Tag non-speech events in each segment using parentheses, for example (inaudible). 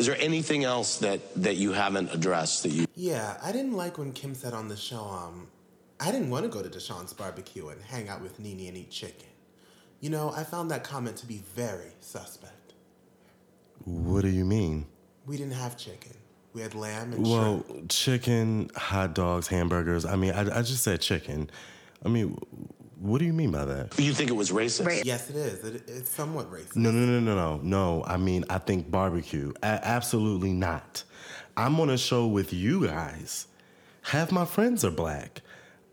Is there anything else that that you haven't addressed that you? Yeah, I didn't like when Kim said on the show, um, I didn't want to go to Deshaun's barbecue and hang out with Nene and eat chicken. You know, I found that comment to be very suspect. What do you mean? We didn't have chicken. We had lamb and Well, shrimp. chicken, hot dogs, hamburgers. I mean, I, I just said chicken. I mean, what do you mean by that? You think it was racist? Right. Yes, it is. It, it's somewhat racist. No, no, no, no, no, no. I mean, I think barbecue. A- absolutely not. I'm on a show with you guys. Half my friends are black.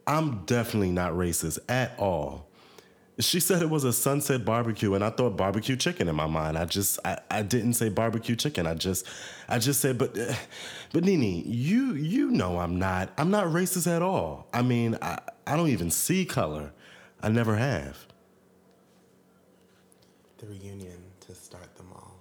I'm definitely not racist at all. She said it was a sunset barbecue, and I thought barbecue chicken in my mind. I just, I, I didn't say barbecue chicken. I just, I just said, but, uh, (sighs) but Nene, you, you know, I'm not, I'm not racist at all. I mean, I, I don't even see color. I never have. The reunion to start them all.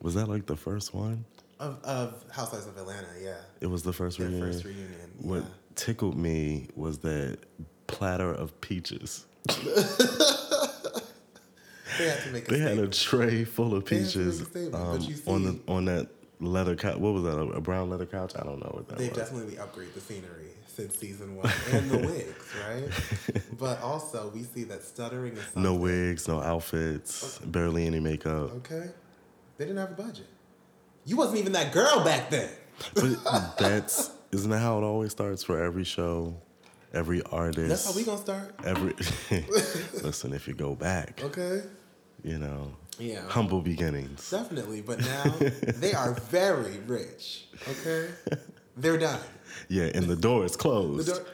Was that like the first one? Of, of Housewives of Atlanta, yeah. It was the first Their reunion. first reunion. What yeah. tickled me was that platter of peaches. (laughs) They had to make a They had a tray full of They had to make a peaches statement, um, on the on that leather couch. What was that? A, brown leather couch? I don't know what that They've was. definitely upgraded the scenery since season one and the wigs, right? (laughs) But also, we see that stuttering is something. No wigs, no outfits, barely any makeup. Okay, they didn't have a budget. You wasn't even that girl back then. But (laughs) that's isn't that how it always starts for every show, every artist. That's how we gonna start. Every (laughs) listen, if you go back, Okay. you know, Yeah. humble beginnings. Definitely, but now they are very rich. Okay, they're done. Yeah, and the door is closed. door-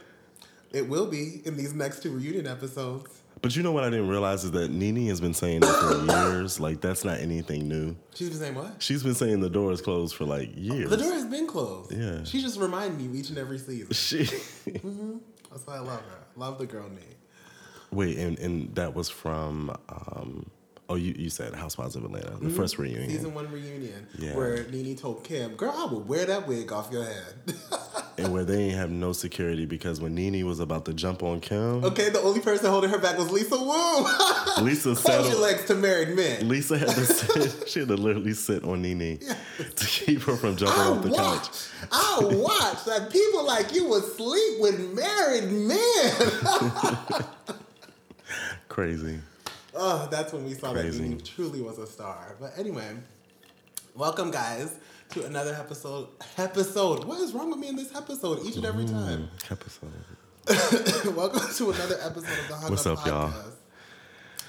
It will be in these next two reunion episodes. But you know what I didn't realize is that Nene has been saying that for years. Like that's not anything new. She's been saying what? She's been saying the door is closed for like years. The door has been closed. Yeah. She just remind me each and every season. (laughs) She That's why I love her. Love the girl name. wait, and and that was from. um Oh, you, you said Housewives of Atlanta, the first reunion. Season one reunion. Yeah. Where Nene told Kim, girl, I will wear that wig off your head. (laughs) and where they ain't have no security because when Nene was about to jump on Kim, okay, the only person holding her back was Lisa Wu. Lisa (laughs) Hold your legs to married men. Lisa had to (laughs) sit. She had to literally sit on Nene to keep her from jumping I off the watch, couch. I watch that people like you would sleep with married men. (laughs) Crazy. oh, that's when we saw Crazy. that Nene truly was a star. But anyway, welcome guys to another episode. Episode. What is wrong with me in this episode each and every mm, time? Episode. (laughs) welcome to another episode of the Hung What's Up, up, y'all?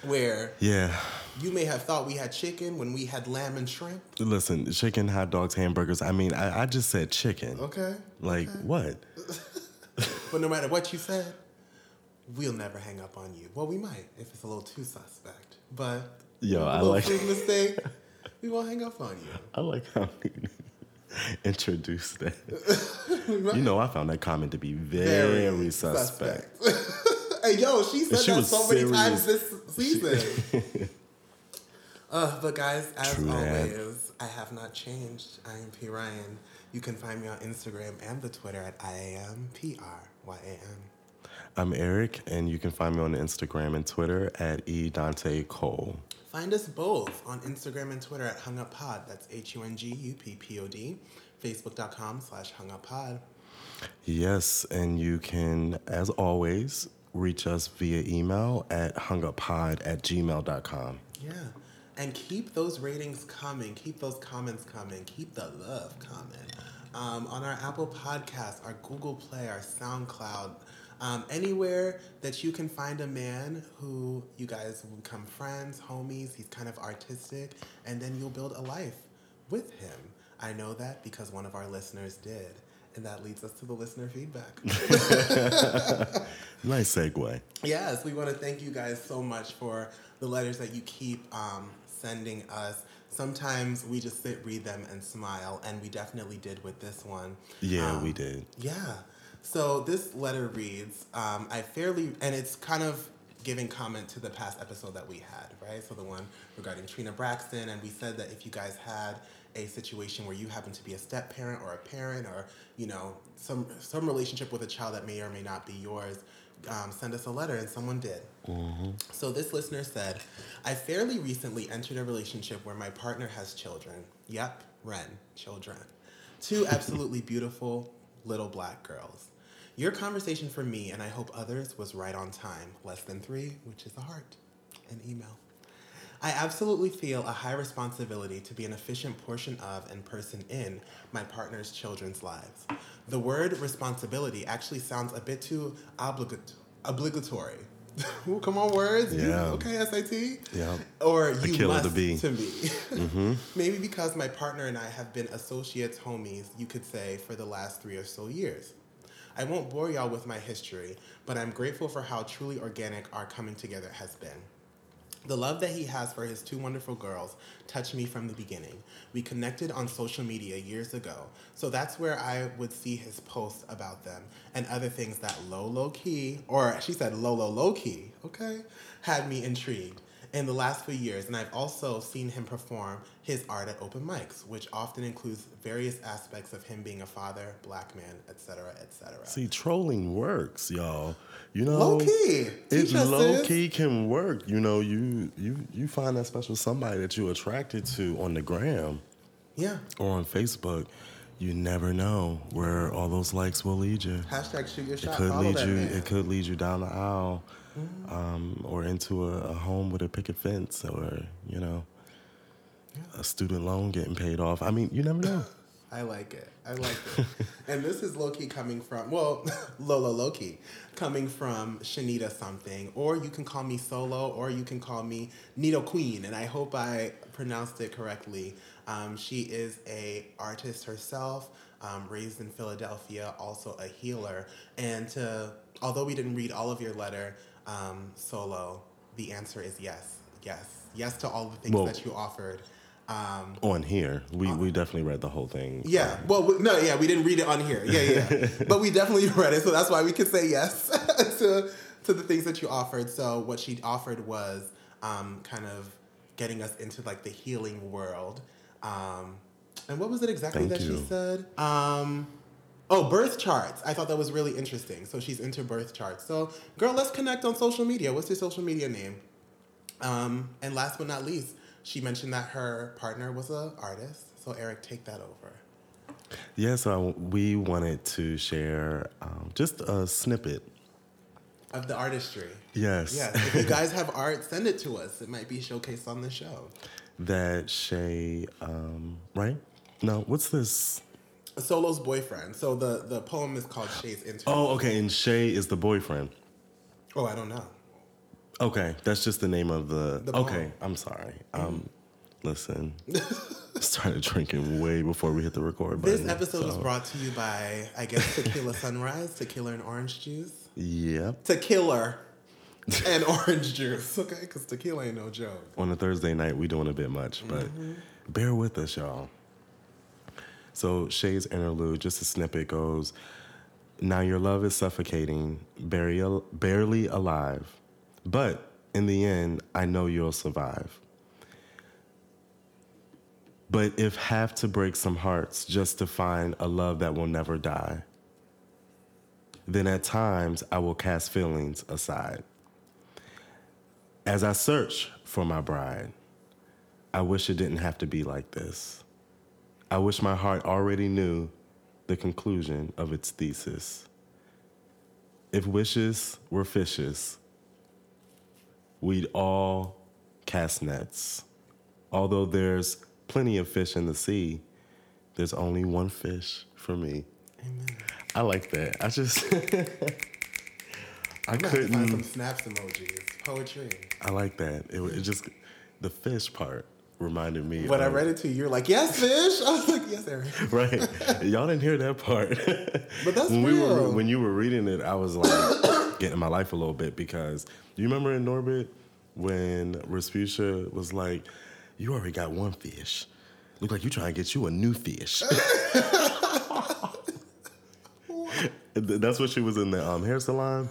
Where Yeah. you may have thought we had chicken when we had lamb and shrimp. Listen, chicken, hot dogs, hamburgers. I mean, I, I just said chicken. Okay. Like what? (laughs) But no matter what you said, we'll never hang up on you. Well, we might if it's a little too suspect. But Yo, I like (laughs) mistake, we won't hang up on you. I like how he (laughs) introduced that. (laughs) You know, I found that comment to be very, suspect. (laughs) hey, yo, she said she that so many times this season. uh, but guys, as True that. always, I have not changed. I am P Ryan. You can find me on Instagram and the Twitter at I am P R Y A N. I'm Eric, and you can find me on Instagram and Twitter at E Dante Cole. Find us both on Instagram and Twitter at Hung Up Pod. That's H U N G U P P O D. Facebook.com slash Hung Up Pod. Yes, and you can, as always, reach us via email at hunguppod at gmail.com. Yeah. And keep those ratings coming. Keep those comments coming. Keep the love coming. Um, on our Apple Podcast, our Google Play, our SoundCloud, um, anywhere that you can find a man who you guys will become friends, homies. He's kind of artistic, and then you'll build a life with him. I know that because one of our listeners did. And that leads us to the listener feedback. (laughs) Nice segue. Yes, we want to thank you guys so much for the letters that you keep um, sending us. Sometimes we just sit, read them, and smile, and we definitely did with this one. Yeah, Um, we did. Yeah. So this letter reads, um, I fairly, and it's kind of giving comment to the past episode that we had, right? So the one regarding Trina Braxton, and we said that if you guys had a situation where you happen to be a step parent or a parent or you know some some relationship with a child that may or may not be yours, um, send us a letter, and someone did. So this listener said, I fairly recently entered a relationship where my partner has children. Yep, Ren, children. Two absolutely beautiful little black girls. Your conversation for me, and I hope others, was right on time. Less than three, which is a heart, an email. I absolutely feel a high responsibility to be an efficient portion of and person in my partner's children's lives. The word responsibility actually sounds a bit too obligat- obligatory. (laughs) Ooh, Come on, words. You- Yeah. okay, SAT. Yeah. Or you killer to be. to me. Mm-hmm. (laughs) Maybe because my partner and I have been associates, homies, you could say, for the last three or so years. I won't bore y'all with my history, but I'm grateful for how truly organic our coming together has been. The love that he has for his two wonderful girls touched me from the beginning. We connected on social media years ago, so that's where I would see his posts about them and other things that low, low key, or she said low, low, low key, okay, had me intrigued in the last few years. And I've also seen him perform his art at open mics, which often includes various aspects of him being a father, black man, etc., etc. See, trolling works, y'all. You know, Low key. It low key can work. You know, you you you find that special somebody that you're attracted to on the gram Yeah. or on Facebook. You never know where all those likes will lead you. Hashtag shoot your shot. It could lead you. man. It could lead you down the aisle, um, or into a, a home with a picket fence, or you know, a student loan getting paid off. I mean, you never know. (laughs) I like it. I like it. (laughs) and this is Loki coming from, well, (laughs) Lola Loki coming from Shanita something. Or you can call me Solo, or you can call me Nito Queen. And I hope I pronounced it correctly. Um, she is a artist herself, um, raised in Philadelphia, also a healer. And to, although we didn't read all of your letter, um, Solo, the answer is yes. Yes. Yes to all the things Well- that you offered. Um, on here, we we definitely read the whole thing. yeah. Well, we- no, yeah, we didn't read it on here. Yeah, yeah. (laughs) but we definitely read it, so that's why we could say yes (laughs) to to the things that you offered. So what she offered was um, kind of getting us into like the healing world. Um, and what was it exactly Thank that she said? Um, oh, birth charts. I thought that was really interesting. So she's into birth charts. So, girl, let's connect on social media. What's your social media name? Um, and last but not least, she mentioned that her partner was an artist. So Eric, take that over. Yeah, so we wanted to share um, just a snippet. Of the artistry. Yes. Yes. If you (laughs) guys have art, send it to us. It might be showcased on the show. that Shay, um, right? No, what's this? Solo's boyfriend. So the, the poem is called Shay's Interview. Oh, okay, and Shay is the boyfriend. Oh, I don't know. Okay, that's just the name of the. The okay. I'm sorry. Um, listen, (laughs) started drinking way before we hit the record button. This episode was so- brought to you by, I guess, Tequila Sunrise, Tequila and Orange Juice. Yep. Tequila and Orange Juice. Okay, because tequila ain't no joke. On a Thursday night, we doing a bit much, but bear with us, y'all. So Shay's interlude, just a snippet goes. Now your love is suffocating, barely, barely alive, but in the end, I know you'll survive. But if have to break some hearts just to find a love that will never die, then at times I will cast feelings aside. As I search for my bride, I wish it didn't have to be like this. I wish my heart already knew the conclusion of its thesis. If wishes were fishes, we'd all cast nets. Although there's plenty of fish in the sea, there's only one fish for me. Amen. I like that. I just (laughs) I gonna find some snaps emoji. It's. Poetry. I like that. It, it just the fish part reminded me. When I read it to you, you're like, yes, fish. (laughs) I was like, yes, Eric. right, (laughs) y'all didn't hear that part. (laughs) But that's when we were when you were reading it, I was like (coughs) getting my life a little bit because you remember in Norbit when Rasputia was like, "You already got one fish. Look like you trying to get you a new fish." That's what she was in the um, hair salon,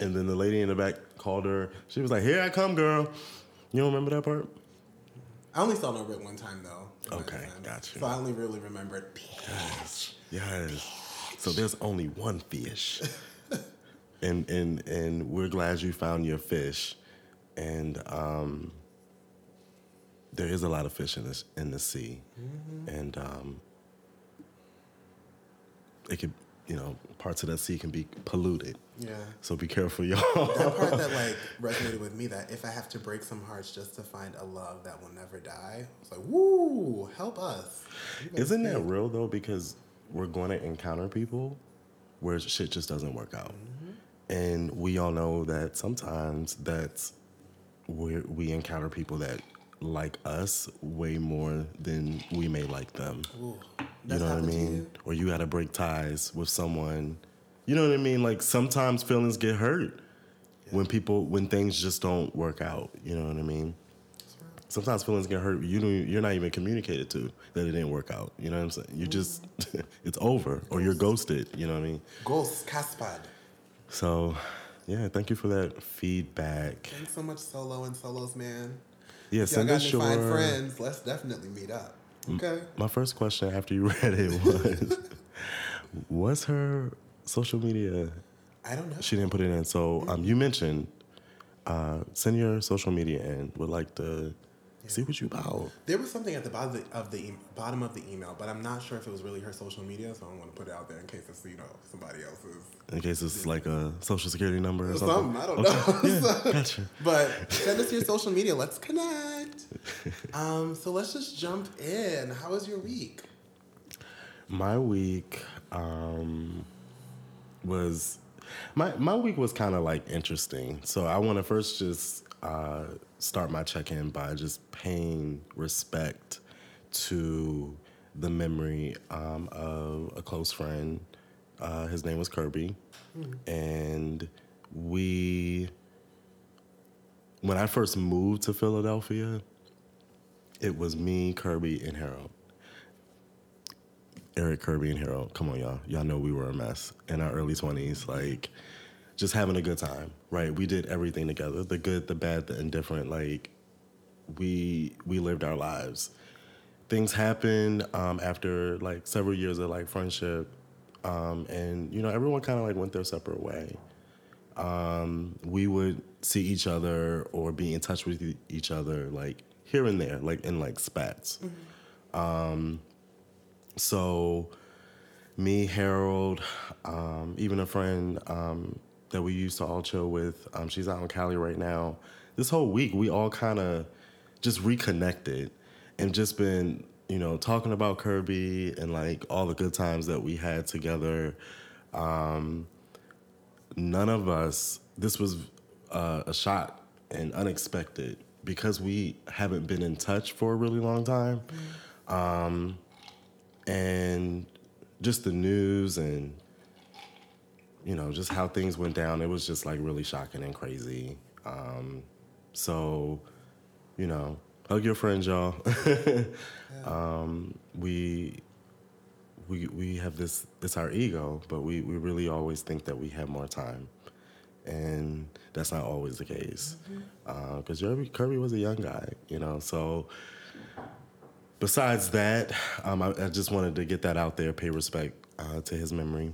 and then the lady in the back called her. She was like, "Here I come, girl." You don't remember that part? I only saw Norbit one time though. Okay, gotcha. So I only really remembered. Yes. yes. So there's only one fish. (laughs) and and and we're glad you found your fish, and um, there is a lot of fish in this in the sea, and um, it could you know parts of that sea can be polluted. Yeah. So be careful, y'all. That part that like (laughs) resonated with me that if I have to break some hearts just to find a love that will never die, it's like, woo, help us. Isn't that real though? Because we're going to encounter people where shit just doesn't work out, mm-hmm. and we all know that sometimes that's where we encounter people that like us way more than we may like them. Ooh, You know what I mean? Or you got to break ties with someone. You know what I mean? Like sometimes feelings get hurt when people when things just don't work out. You know what I mean? Sometimes feelings get hurt. You don't, you're not even communicated to that it didn't work out. You know what I'm saying? You just (laughs) it's over or you're ghosted. You know what I mean? Ghost Caspad. So yeah, thank you for that feedback. Thanks so much, Solo and Solos, man. Yeah, If y'all send got us your. fine friends, let's definitely meet up. Okay. My first question after you (laughs) read it was, (laughs) what's her social media I don't know. She didn't put it in. So um, you mentioned uh, send your social media in. Would like to see what you about. There was something at the bottom of the, of the e- bottom of the email, but I'm not sure if it was really her social media, so I don't want to put it out there in case it's you know somebody else's. In case it's like a social security number or something. Something I don't Okay, know. Yeah, (laughs) gotcha. But send us your social media. Let's connect. (laughs) Um, so let's just jump in. How was your week? My week um, was my my week was kind of like interesting. So I want to first just uh, start my check in by just paying respect to the memory um, of a close friend. Uh, his name was Kirby, and we. When I first moved to Philadelphia, it was me, Kirby, and Harold. Eric Kirby and Harold. Come on, y'all. Y'all know we were a mess in our early 20s. Like, just having a good time, right? We did everything together the good, the bad, the indifferent. Like, we we lived our lives. Things happened um, after like several years of like friendship, um, and you know everyone kind of like went their separate way. Um, we would see each other or be in touch with each other like here and there, like in like spats. Um, so, me, Harold, um, even a friend um, that we used to all chill with, um, she's out in Cali right now. This whole week, we all kind of just reconnected and just been, you know, talking about Kirby and like all the good times that we had together. Um, none of us, this was uh, a shot and unexpected because we haven't been in touch for a really long time. Um, and just the news and you know just how things went down it was just like really shocking and crazy. Um, so you know hug your friends y'all. (laughs) Um, we we we have this it's our ego but we we really always think that we have more time. And that's not always the case. Because Kirby, Kirby was a young guy you know so besides that, um, I, I just wanted to get that out there, pay respect uh, to his memory.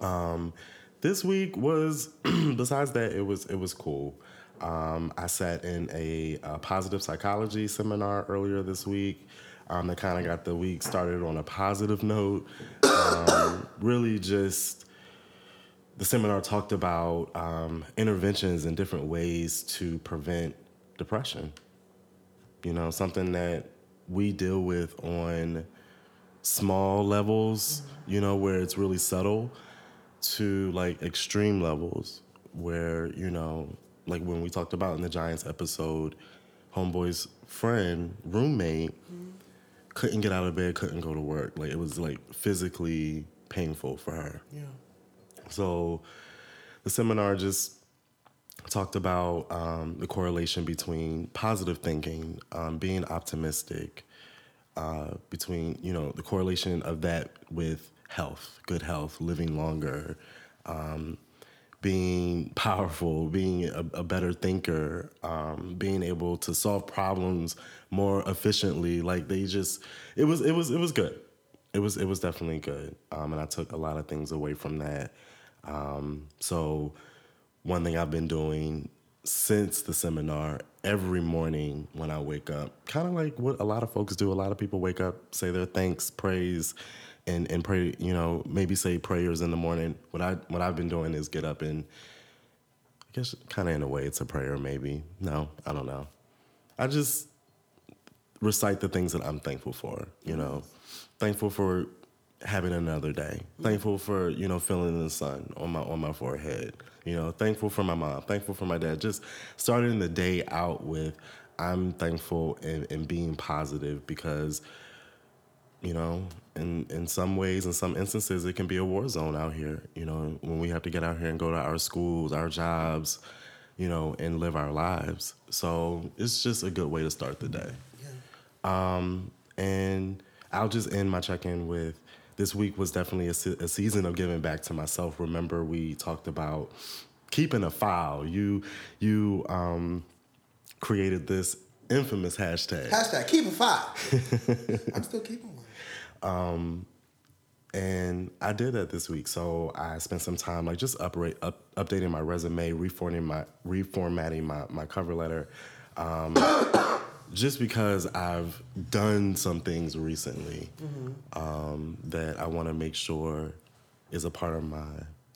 Um, this week was, (clears throat) besides that, it was it was cool. Um, I sat in a, uh positive psychology seminar earlier this week. Um, that kind of got the week started on a positive note. Um, really, just the seminar talked about um, interventions and different ways to prevent depression you know something that we deal with on small levels you know where it's really subtle to like extreme levels where you know like when we talked about in the giants episode homeboy's friend roommate couldn't get out of bed couldn't go to work like it was like physically painful for her Yeah. so the seminar just talked about um, the correlation between positive thinking, um, being optimistic, uh, between you know the correlation of that with health, good health, living longer, um, being powerful, being a, a better thinker, um, being able to solve problems more efficiently. Like they just, it was it was it was good. It was it was definitely good, um, and I took a lot of things away from that. Um, so, one thing I've been doing since the seminar every morning when I wake up, kind of like what a lot of folks do. A lot of people wake up, say their thanks, praise, and and pray. You know, maybe say prayers in the morning. What I what I've been doing is get up and I guess kind of in a way it's a prayer. Maybe no, I don't know. I just recite the things that I'm thankful for. You know, thankful for having another day. Thankful for you know feeling the sun on my on my forehead. You know, thankful for my mom. Thankful for my dad. Just starting the day out with I'm thankful and, and being positive because you know in in some ways in some instances it can be a war zone out here you know when we have to get out here and go to our schools our jobs you know and live our lives so it's just a good way to start the day yeah. um, and I'll just end my check in with this week was definitely a, se- a season of giving back to myself. Remember, we talked about keeping a file. You you um, created this infamous hashtag, Hashtag keep a file. (laughs) I'm still keeping one. and I did that this week. So I spent some time like just uprate, up, updating my resume, reformatting my reformatting my my cover letter. Um, just because I've done some things recently um, that I want to make sure is a part of my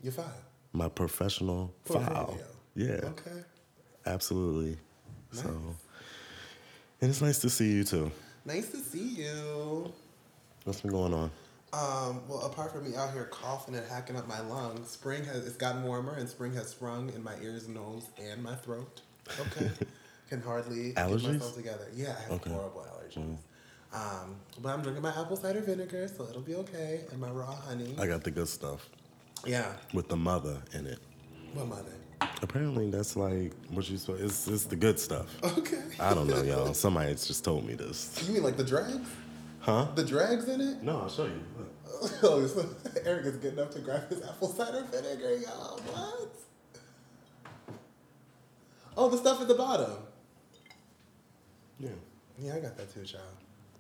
You're five. my professional file. Yeah, Okay. absolutely. So, and it's nice to see you too. Nice to see you. What's been going on? Um, well, apart from me out here coughing and hacking up my lungs, spring has it's gotten warmer and spring has sprung in my ears, nose, and my throat. Okay, (laughs) can hardly Allergies? get myself together. Yeah, I have Okay. Mm. horrible allergies. Um, but I'm drinking my apple cider vinegar, so it'll be okay, and my raw honey. I got the good stuff yeah, with the mother in it. what mother? Apparently, that's like what you saw. It's, it's the good stuff. Okay. I don't know, y'all. (laughs) Somebody just told me this. You mean like the dregs? Huh? The dregs in it? No, I'll show you. Look. (laughs) Oh, so (laughs) Eric is good enough to grab his apple cider vinegar, y'all. What? Oh, the stuff at the bottom. Yeah. Yeah, I got that too, child.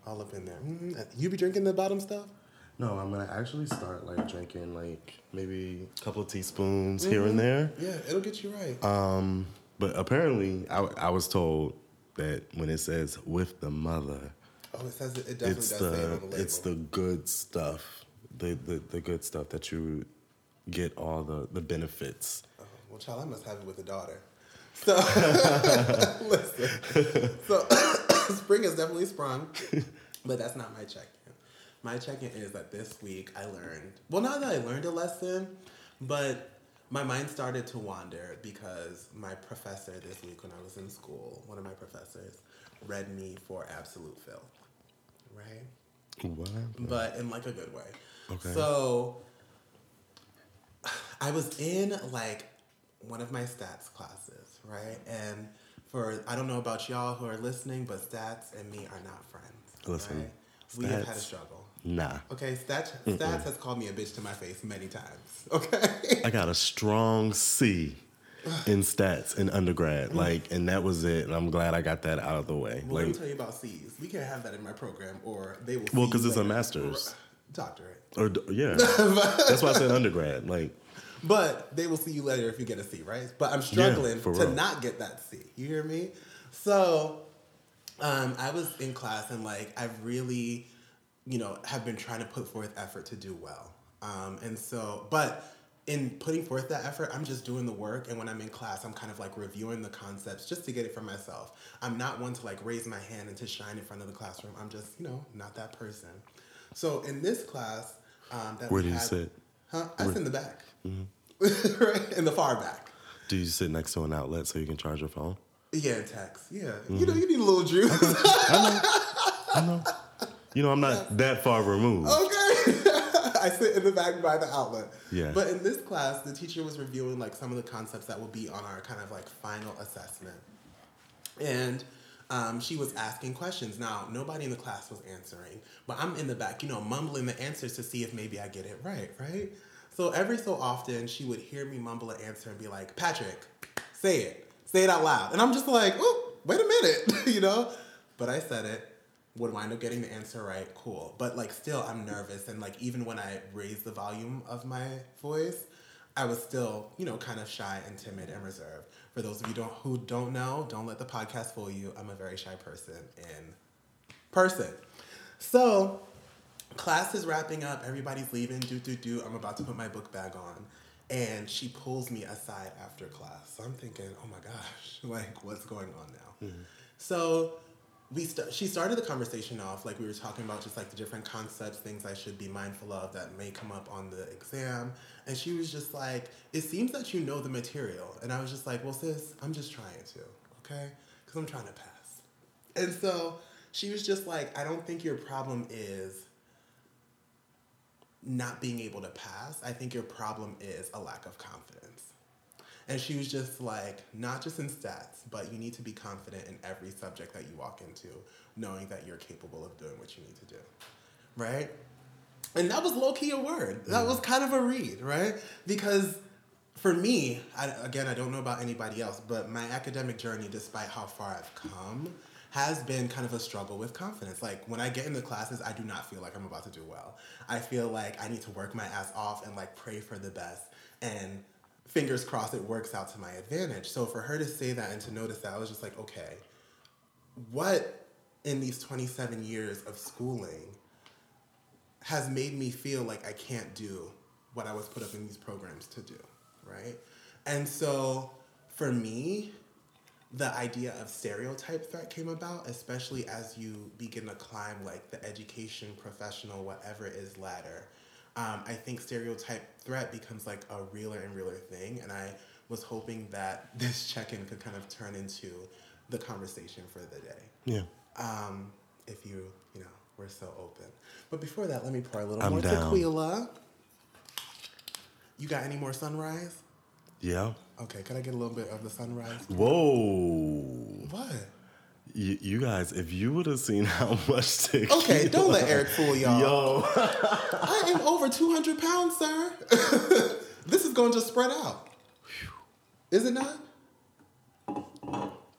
All up in there. mm You be drinking the bottom stuff? No, I'm gonna actually start like drinking like maybe a couple of teaspoons here and there. Yeah, it'll get you right. Um, but apparently, I, I was told that when it says with the mother, oh, it says it, it definitely it's does say it the on the label. it's the good stuff, the, the the good stuff that you get all the the benefits. Oh, well, child, I must have it with a daughter. So, (laughs) listen. So, (coughs) spring has definitely sprung, but that's not my check-in. My check-in is that this week I learned, well, not that I learned a lesson, but my mind started to wander because my professor this week when I was in school, one of my professors, read me for absolute filth, right? What? but in like a good way. Okay. So (sighs) I was in like one of my stats classes, right? And for I don't know about y'all who are listening, but stats and me are not friends. Listen, right? we have had a struggle. Nah. Okay, stats stats has called me a bitch to my face many times. (laughs) Okay. I got a strong C in stats in undergrad, mm. like, and that was it. And I'm glad I got that out of the way. Well, let me tell you about C's. We can't have that in my program, or they will. Well, because it's a master's. doctorate. or yeah, (laughs) that's why I said undergrad. Like, But they will see you later if you get a C, right? But I'm struggling for to real. not get that C. You hear me? So um, I was in class and like I really, you know, have been trying to put forth effort to do well. Um, and so, but in putting forth that effort, I'm just doing the work. And when I'm in class, I'm kind of like reviewing the concepts just to get it for myself. I'm not one to like raise my hand and to shine in front of the classroom. I'm just, you know, not that person. So in this class, um, that Where we do you sit? Huh? I sit in the back. Mm-hmm. (laughs) right? In the far back. do you sit next to an outlet so you can charge your phone? Yeah, text. Yeah. You mm-hmm. know, you need a little juice. I know. I know. You know, I'm not that far removed. okay. (laughs) I sit in the back by the outlet. Yeah. But in this class, the teacher was reviewing like some of the concepts that will be on our kind of like final assessment. And um, she was asking questions. Now, nobody in the class was answering, but I'm in the back, you know, mumbling the answers to see if maybe I get it right, right? So every so often, she would hear me mumble an answer and be like, Patrick, say it. Say it out loud. And I'm just like, oh, wait a minute, (laughs) you know? But I said it, would wind up getting the answer right, cool. But like still I'm nervous and like even when I raise the volume of my voice, I was still, you know, kind of shy and timid and reserved. For those of you don't, who don't know, don't let the podcast fool you. I'm a very shy person in person. So, class is wrapping up. Everybody's leaving. Do do do. I'm about to put my book bag on, and she pulls me aside after class. So I'm thinking, oh my gosh, (laughs) like what's going on now? Mm-hmm. So we st- she started the conversation off like we were talking about just like the different concepts things i should be mindful of that may come up on the exam and she was just like it seems that you know the material. And i was just like well sis i'm just trying to okay? Because i'm trying to pass. And so she was just like i don't think your problem is not being able to pass. I think your problem is a lack of confidence. And she was just like, not just in stats, but you need to be confident in every subject that you walk into, knowing that you're capable of doing what you need to do. Right? And that was low key a word. That was kind of a read, right? Because for me, I, again, I don't know about anybody else, but my academic journey, despite how far I've come, has been kind of a struggle with confidence. Like when I get into classes, I do not feel like I'm about to do well. I feel like I need to work my ass off and like pray for the best and fingers crossed it works out to my advantage. So for her to say that and to notice that, I was just like, okay, what in these 27 years of schooling has made me feel like I can't do what I was put up in these programs to do, right? And so for me, the idea of stereotype threat came about, especially as you begin to climb like the education, professional, whatever it is ladder. Um, I think stereotype threat becomes like a realer and realer thing, and I was hoping that (laughs) this check-in could kind of turn into the conversation for the day. Yeah. Um, if you, you know, we're so open. But before that, let me pour a little I'm more down. tequila. You got any more sunrise? Yeah. Okay, can I get a little bit of the sunrise? Whoa. What? You, you guys, if you would have seen (laughs) how much tequila. Okay, don't let Eric fool y'all. Yo. (laughs) I am over 200 pounds, sir. (laughs) this is going to just spread out. Is it not?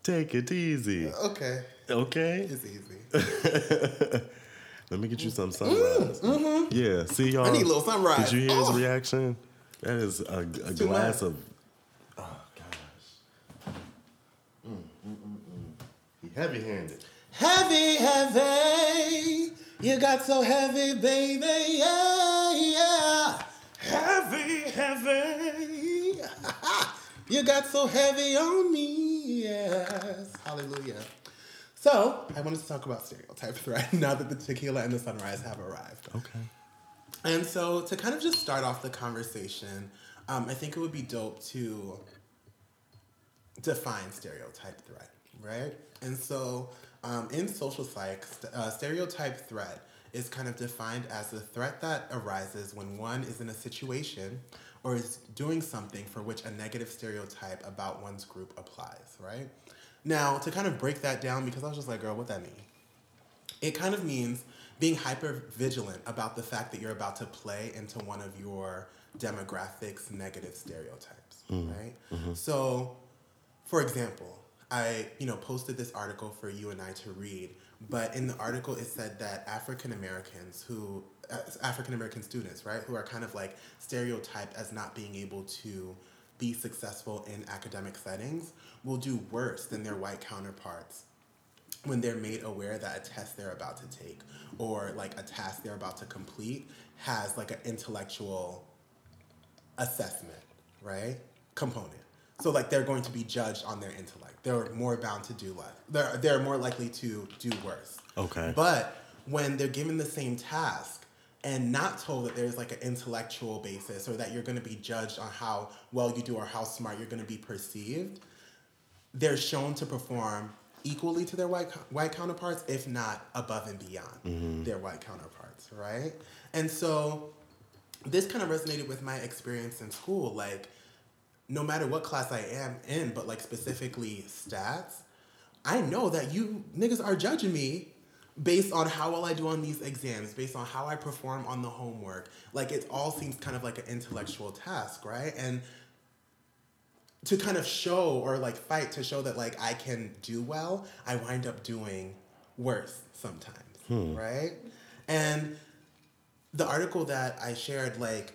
Take it easy. Okay, Okay. it's easy. Let me get you some sunrise. Yeah. See y'all. Mm, mm-hmm. I need a little sunrise. Did you hear his Oh. reaction? That is a, a glass much. of. Oh gosh. Mm, mm, mm, mm. He heavy-handed. Heavy, heavy. You got so heavy, baby. Yeah, yeah. Heavy, heavy. (laughs) you got so heavy on me. Yes. Hallelujah. So, I wanted to talk about stereotype threat (laughs) now that the tequila and the sunrise have arrived. Okay. And so, to kind of just start off the conversation, um, I think it would be dope to define stereotype threat, right? And so, um, in social psych, st- uh, stereotype threat is kind of defined as a threat that arises when one is in a situation or is doing something for which a negative stereotype about one's group applies, right? Now, to kind of break that down, because I was just like, girl, what that mean? it kind of means being hyper vigilant about the fact that you're about to play into one of your demographics negative stereotypes right? So for example i you know posted this article for you and i to read but in the article it said that african americans who uh, african american students right who are kind of like stereotyped as not being able to be successful in academic settings will do worse than their white counterparts when they're made aware that a test they're about to take or like a task they're about to complete has like an intellectual assessment, right? Component. So like they're going to be judged on their intellect. They're more bound to do less. They're they're more likely to do worse. Okay. But when they're given the same task and not told that there's like an intellectual basis or that you're going to be judged on how well you do or how smart you're going to be perceived, they're shown to perform equally to their white white counterparts, if not above and beyond mm-hmm. their white counterparts, right? And so this kind of resonated with my experience in school. Like, no matter what class I am in, but like specifically stats, I know that you niggas are judging me based on how well I do on these exams, based on how I perform on the homework. Like, it all seems kind of like an intellectual task, right? And to kind of show or like fight to show that like I can do well, I wind up doing worse sometimes, hmm. right? And the article that I shared, like,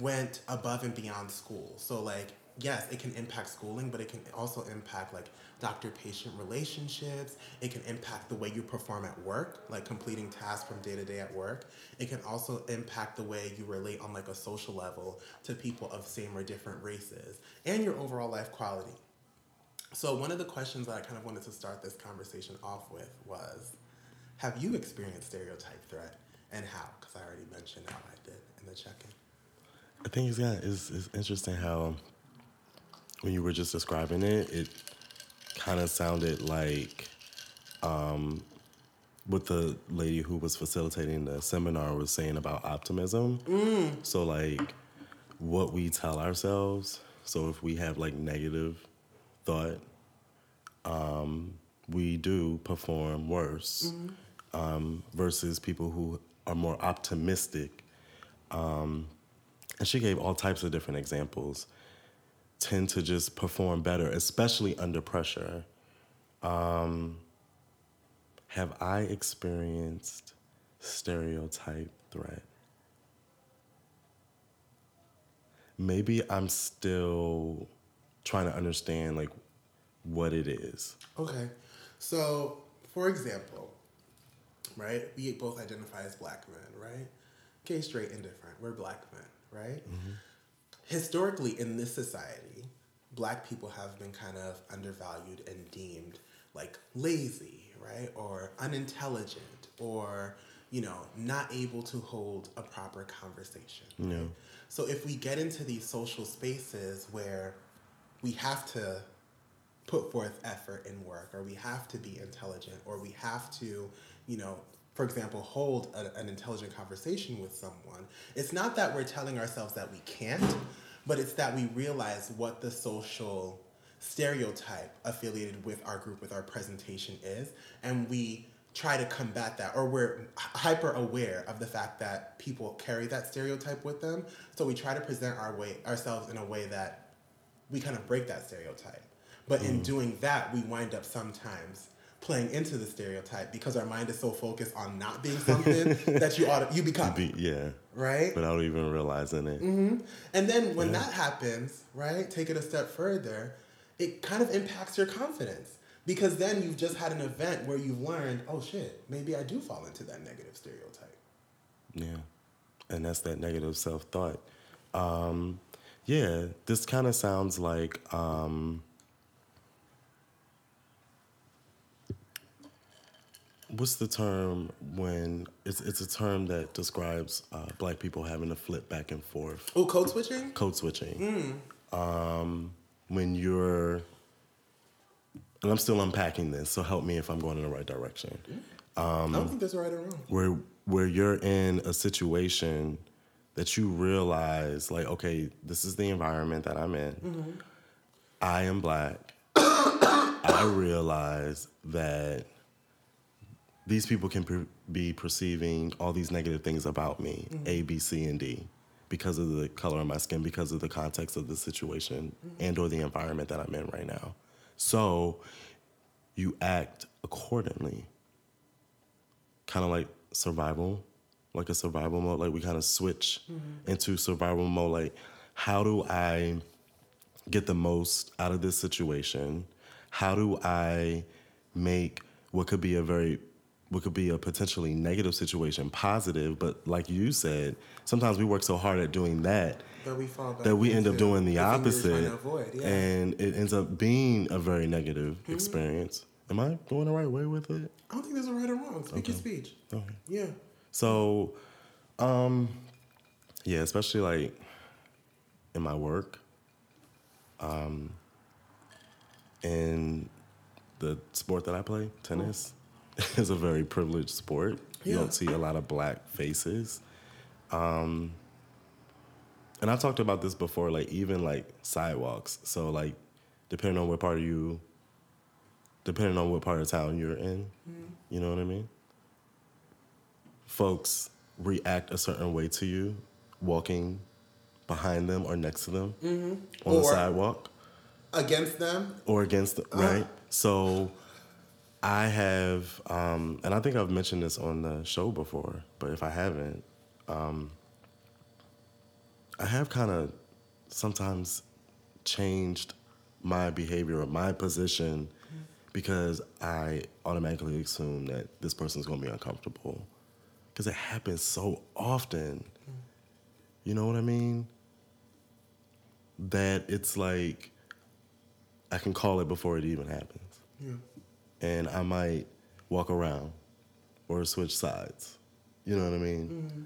went above and beyond school. So like yes, it can impact schooling, but it can also impact like doctor patient relationships. It can impact the way you perform at work, like completing tasks from day to day at work. It can also impact the way you relate on like a social level to people of same or different races and your overall life quality. So, one of the questions that I kind of wanted to start this conversation off with was Have you experienced stereotype threat and how? Because I already mentioned how I did in the check in. I think it's, yeah, it's, it's interesting how when you were just describing it, it kind of sounded like um, what the lady who was facilitating the seminar was saying about optimism. So, like, what we tell ourselves. So, if we have like negative thought, um, we do perform worse um, versus people who are more optimistic. Um, and she gave all types of different examples tend to just perform better, especially under pressure. Um, have I experienced stereotype threat? Maybe I'm still trying to understand like what it is. Okay. So, for example, right, we both identify as black men, right? Gay, straight, indifferent. We're black men, right? Historically, in this society, black people have been kind of undervalued and deemed like lazy, right? Or unintelligent, or, you know, not able to hold a proper conversation. Yeah. So if we get into these social spaces where we have to put forth effort and work, or we have to be intelligent, or we have to, you know, for example, hold a, an intelligent conversation with someone, it's not that we're telling ourselves that we can't, but it's that we realize what the social stereotype affiliated with our group, with our presentation is, and we try to combat that, or we're hyper aware of the fact that people carry that stereotype with them. So we try to present our way ourselves in a way that we kind of break that stereotype. But in mm. doing that, we wind up sometimes playing into the stereotype because our mind is so focused on not being something (laughs) that you ought to, you become Be, yeah. right. Without even realizing it. And then when that happens, right, take it a step further, it kind of impacts your confidence because then you've just had an event where you've learned, oh shit, maybe I do fall into that negative stereotype. Yeah. And that's that negative self thought. Um, yeah, this kind of sounds like um, what's the term when it's, it's a term that describes uh, black people having to flip back and forth, Oh, code switching? code switching. Um, when you're, and I'm still unpacking this, so help me if I'm going in the right direction. I don't think a right or wrong. where where you're in a situation that you realize like okay this is the environment that i'm in i am black (coughs) i realize that these people can per- be perceiving all these negative things about me mm-hmm. a b c and d because of the color of my skin because of the context of the situation mm-hmm. and or the environment that i'm in right now so you act accordingly kind of like survival, like a survival mode. Like we kind of switch mm-hmm. into survival mode. Like, how do I get the most out of this situation? How do I make what could be a very what could be a potentially negative situation positive? But like you said, sometimes we work so hard at doing that That we fall back that we end up doing the thing we were trying opposite, avoid, yeah. and it ends up being a very negative experience. Am I going the right way with it? I don't think there's a right or wrong. Speak your speech. Okay. Yeah. So, um, yeah, especially like in my work, um, in the sport that I play, tennis, (laughs) is a very privileged sport. You don't see a lot of black faces. Um, and I've talked about this before, like even like sidewalks. So like, depending on what part of you, depending on what part of town you're in, mm-hmm. you know what I mean? folks react a certain way to you walking behind them or next to them mm-hmm. on the sidewalk Against them, or against the, uh-huh. right so i have um, and i think i've mentioned this on the show before but if i haven't um, I have kind of sometimes changed my behavior or my position because I automatically assume that this person's gonna be uncomfortable. Because it happens so often. You know what I mean? That it's like I can call it before it even happens. Yeah. And I might walk around or switch sides. You know what I mean? Mm-hmm.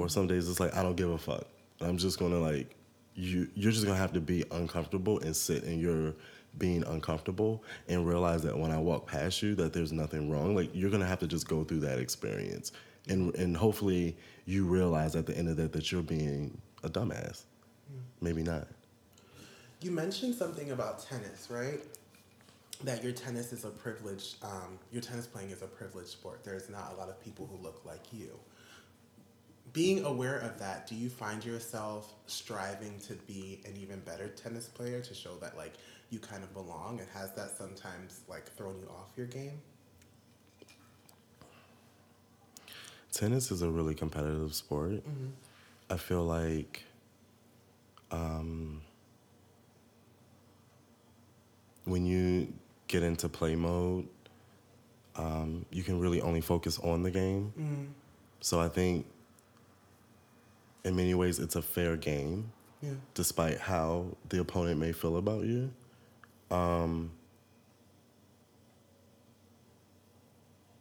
Or some days it's like I don't give a fuck. I'm just gonna like you you're just gonna have to be uncomfortable and sit in your being uncomfortable and realize that when I walk past you that there's nothing wrong. Like you're gonna have to just go through that experience. And and hopefully you realize at the end of that that you're being a dumbass. Mm. Maybe not. You mentioned something about tennis, right? That your tennis is a privilege, um, your tennis playing is a privileged sport. There's not a lot of people who look like you. Being aware of that, do you find yourself striving to be an even better tennis player to show that like you kind of belong? And has that sometimes like thrown you off your game? Tennis is a really competitive sport. I feel like um, when you get into play mode, um, you can really only focus on the game. So I think in many ways it's a fair game, Yeah. despite how the opponent may feel about you. Um,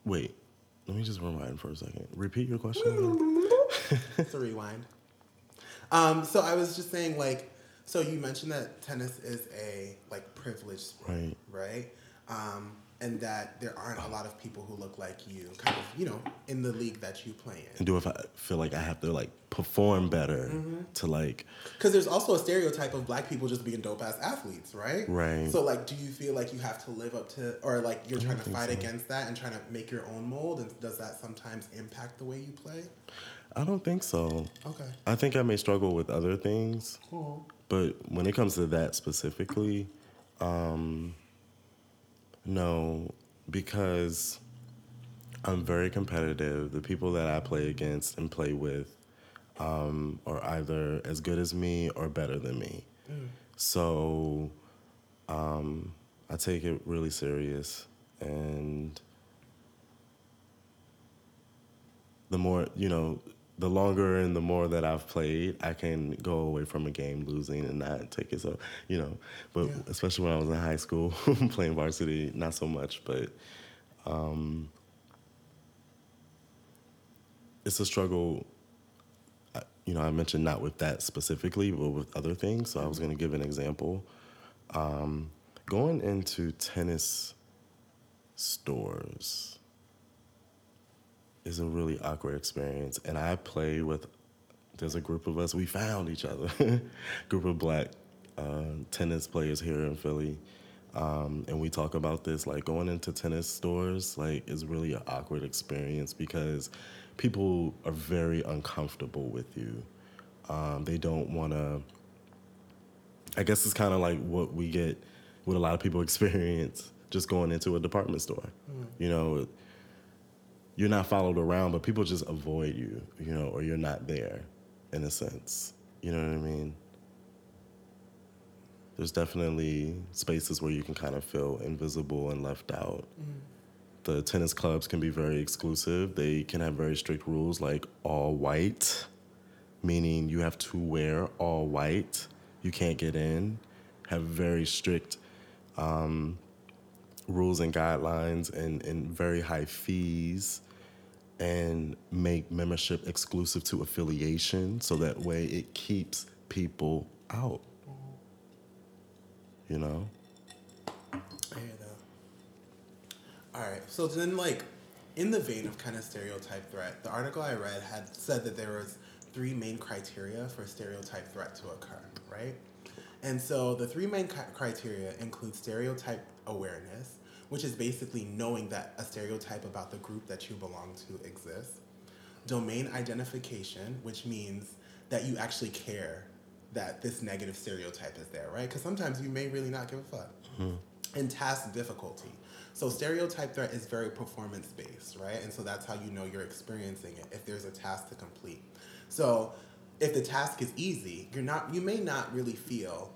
wait, let me just rewind for a second. Repeat your question. (laughs) it's a rewind. Um, so I was just saying, like, so you mentioned that tennis is a like privileged sport, Right. right? Um, and that there aren't a lot of people who look like you, kind of, you know, in the league that you play in. and do if I feel like I have to like perform better to like Because there's also a stereotype of black people just being dope ass athletes, right? Right. So like, do you feel like you have to live up to, or like you're trying to fight so. against that and trying to make your own mold? And does that sometimes impact the way you play? I don't think so. Okay. I think I may struggle with other things, Cool. but when it comes to that specifically, um, no, because I'm very competitive. The people that I play against and play with um, are either as good as me or better than me. So um, I take it really serious. And the more, you know, the longer and the more that I've played, I can go away from a game losing and not take it so, you know. But Yeah. especially when I was in high school (laughs) playing varsity, not so much, but um, it's a struggle. You know, I mentioned not with that specifically, but with other things. So I was going to give an example. Um, going into tennis stores is a really awkward experience. And I play with, there's a group of us, we found each other, (laughs) group of black uh, tennis players here in Philly. Um, and we talk about this, like going into tennis stores, like is really an awkward experience because people are very uncomfortable with you. Um, they don't want to, I guess it's kind of like what we get, what a lot of people (laughs) experience just going into a department store. You know, you're not followed around, but people just avoid you, you know, or you're not there in a sense. You know what I mean? There's definitely spaces where you can kind of feel invisible and left out. The tennis clubs can be very exclusive. They can have very strict rules like all white, meaning you have to wear all white. You can't get in. Have very strict um, rules and guidelines and, and very high fees and make membership exclusive to affiliation so that way it keeps people out. You know? Hear that. All right. So then, like, in the vein of kind of stereotype threat, the article I read had said that there was three main criteria for stereotype threat to occur, right? And so the three main criteria include stereotype awareness, which is basically knowing that a stereotype about the group that you belong to exists. Domain identification, which means that you actually care that this negative stereotype is there, right? Because sometimes you may really not give a fuck. Mm-hmm. And task difficulty. So stereotype threat is very performance based, right? And so that's how you know you're experiencing it if there's a task to complete. So if the task is easy, you're not you may not really feel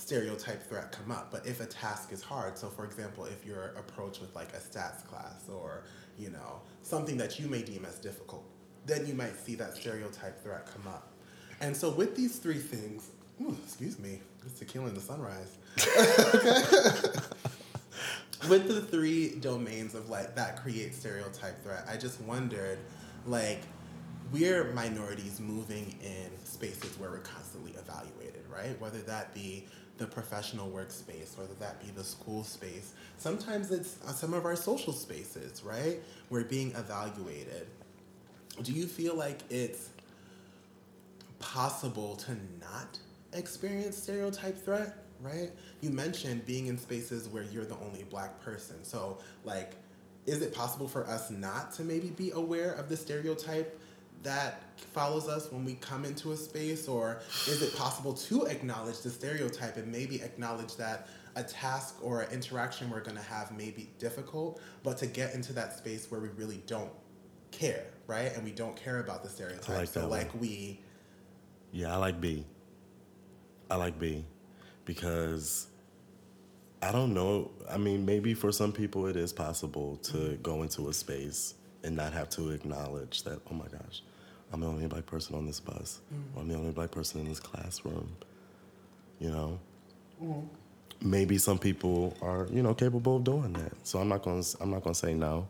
stereotype threat come up. But if a task is hard, so for example, if you're approached with like a stats class or you know something that you may deem as difficult, then you might see that stereotype threat come up. And so with these three things, ooh, excuse me, it's tequila in the sunrise. (laughs) with the three domains of like that create stereotype threat, I just wondered, like, we're minorities moving in spaces where we're constantly evaluated, right? Whether that be the professional workspace, whether that be the school space. Sometimes it's uh, some of our social spaces, right? We're being evaluated. Do you feel like it's possible to not experience stereotype threat? right? You mentioned being in spaces where you're the only black person. So, like, is it possible for us not to maybe be aware of the stereotype that follows us when we come into a space? Or is it possible to acknowledge the stereotype and maybe acknowledge that a task or an interaction we're gonna have may be difficult, but to get into that space where we really don't care, right? And we don't care about the stereotype. I like so, like, one. we. Yeah, I like B. I like B because I don't know. I mean, maybe for some people it is possible to Mm-hmm. go into a space and not have to acknowledge that, oh my gosh, I'm the only black person on this bus, Mm-hmm. or I'm the only black person in this classroom. You know? Mm-hmm. Maybe some people are, you know, capable of doing that. So I'm not to I'm not to say no.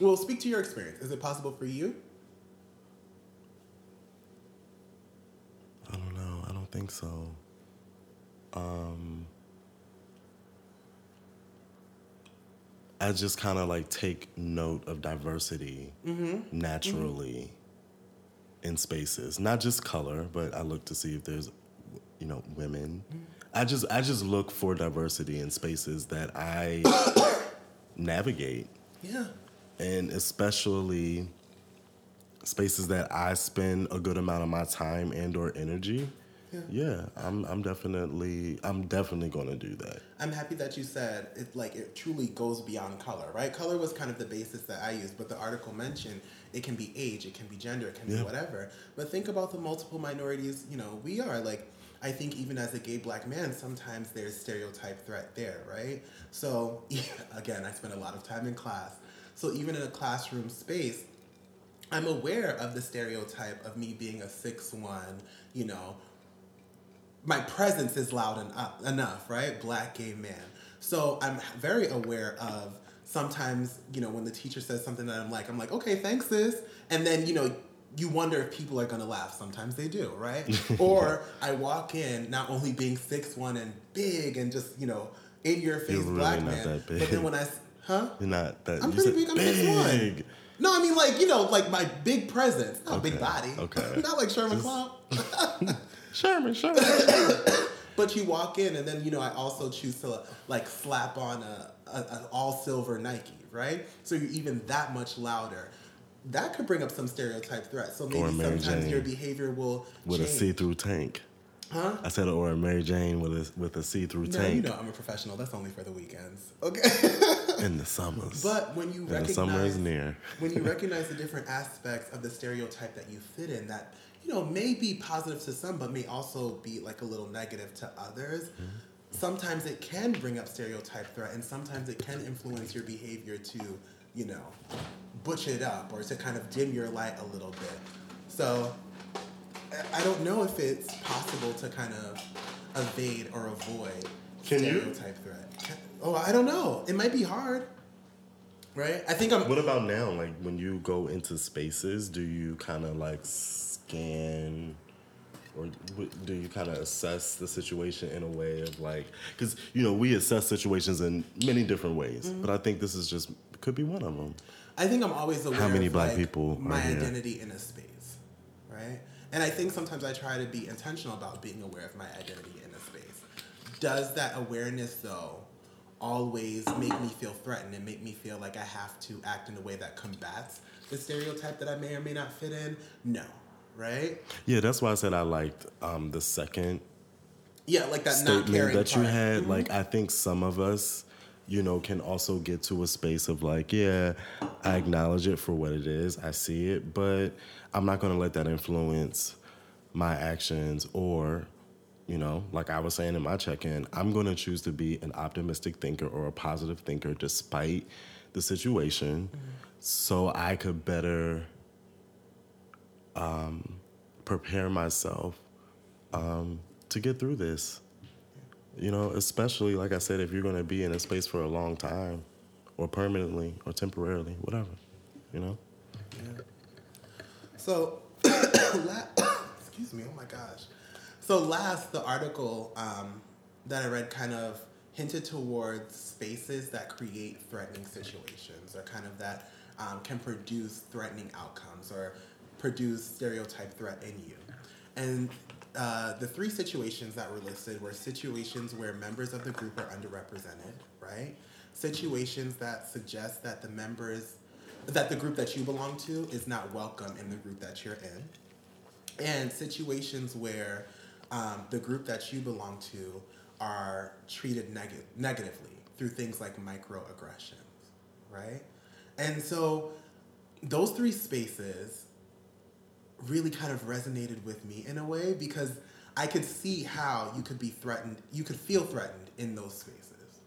Well, speak to your experience. Is it possible for you? I don't know. I don't think so. Um, I just kind of like take note of diversity naturally in spaces, not just color, but I look to see if there's, you know, women. I just I just look for diversity in spaces that I (coughs) navigate Yeah. and especially spaces that I spend a good amount of my time and or energy. Yeah. Yeah, I'm I'm definitely I'm definitely going to do that. I'm happy that you said it like it truly goes beyond color, right? Color was kind of the basis that I used, but the article mentioned it can be age, it can be gender, it can Yeah. be whatever. But think about the multiple minorities, you know, we are like I think even as a gay black man, sometimes there's stereotype threat there, right? So (laughs) again, I spend a lot of time in class. So even in a classroom space, I'm aware of the stereotype of me being a six one, you know, my presence is loud en- uh, enough, right? Black gay man. So I'm very aware of sometimes, you know, when the teacher says something that I'm like, I'm like, okay, thanks, sis. And then, you know, you wonder if people are gonna laugh. Sometimes they do, right? (laughs) or I walk in not only being six one and big and just, you know, in your face really black not man. But big. then when I, huh? (laughs) You're not that. I'm pretty big. I'm six one. No, I mean like you know, like my big presence, not big body. okay. (laughs) not like Sherman Klump. Sherman, Sherman. (coughs) But you walk in, and then you know I also choose to like slap on a, a, an all silver Nike, right? So you're even that much louder. That could bring up some stereotype threats. So maybe Or Mary sometimes Jane. your behavior will with a see-through tank. Huh? I said, or a Mary Jane with a with a see-through No, tank you know I'm a professional. That's only for the weekends. Okay. (laughs) in the summers. but when you and the summer is near. when you (laughs) recognize the different aspects of the stereotype that you fit in that you know may be positive to some but may also be like a little negative to others. Mm-hmm. Sometimes it can bring up stereotype threat and sometimes it can influence your behavior to you know butch it up or to kind of dim your light a little bit. So I- don't know if it's possible to kind of evade or avoid Can you? stereotype threat. Oh i don't know. It might be hard right? I think i'm What about now? Like when you go into spaces, do you kind of like or do you kind of assess the situation in a way of like, because you know we assess situations in many different ways, Mm-hmm. but I think this is just could be one of them. I think I'm always aware many of black like, people my identity in a space, right? And I think sometimes I try to be intentional about being aware of my identity in a space. Does that awareness though always make me feel threatened and make me feel like I have to act in a way that combats the stereotype that I may or may not fit in? No, right? Yeah, that's why I said I liked um, the second Yeah, like that not statement caring that you part. had. Mhm. Like, I think some of us, you know, can also get to a space of like, yeah, I acknowledge it for what it is. I see it, but I'm not going to let that influence my actions or you know, like I was saying in my check in, I'm going to choose to be an optimistic thinker or a positive thinker despite the situation mm-hmm. so I could better um, prepare myself um, to get through this. You know, especially like I said, if you're going to be in a space for a long time or permanently or temporarily, whatever, you know? Yeah. So, (coughs) (coughs) excuse me, oh my gosh. So last, the article um, that I read kind of hinted towards spaces that create threatening situations or kind of that um, can produce threatening outcomes or produce stereotype threat in you. And uh, the three situations that were listed were situations where members of the group are underrepresented, right? Situations that suggest that the members, that the group that you belong to is not welcome in the group that you're in. And situations where um, the group that you belong to are treated neg- negatively through things like microaggressions, right? And so those three spaces really kind of resonated with me in a way because I could see how you could be threatened, you could feel threatened in those spaces.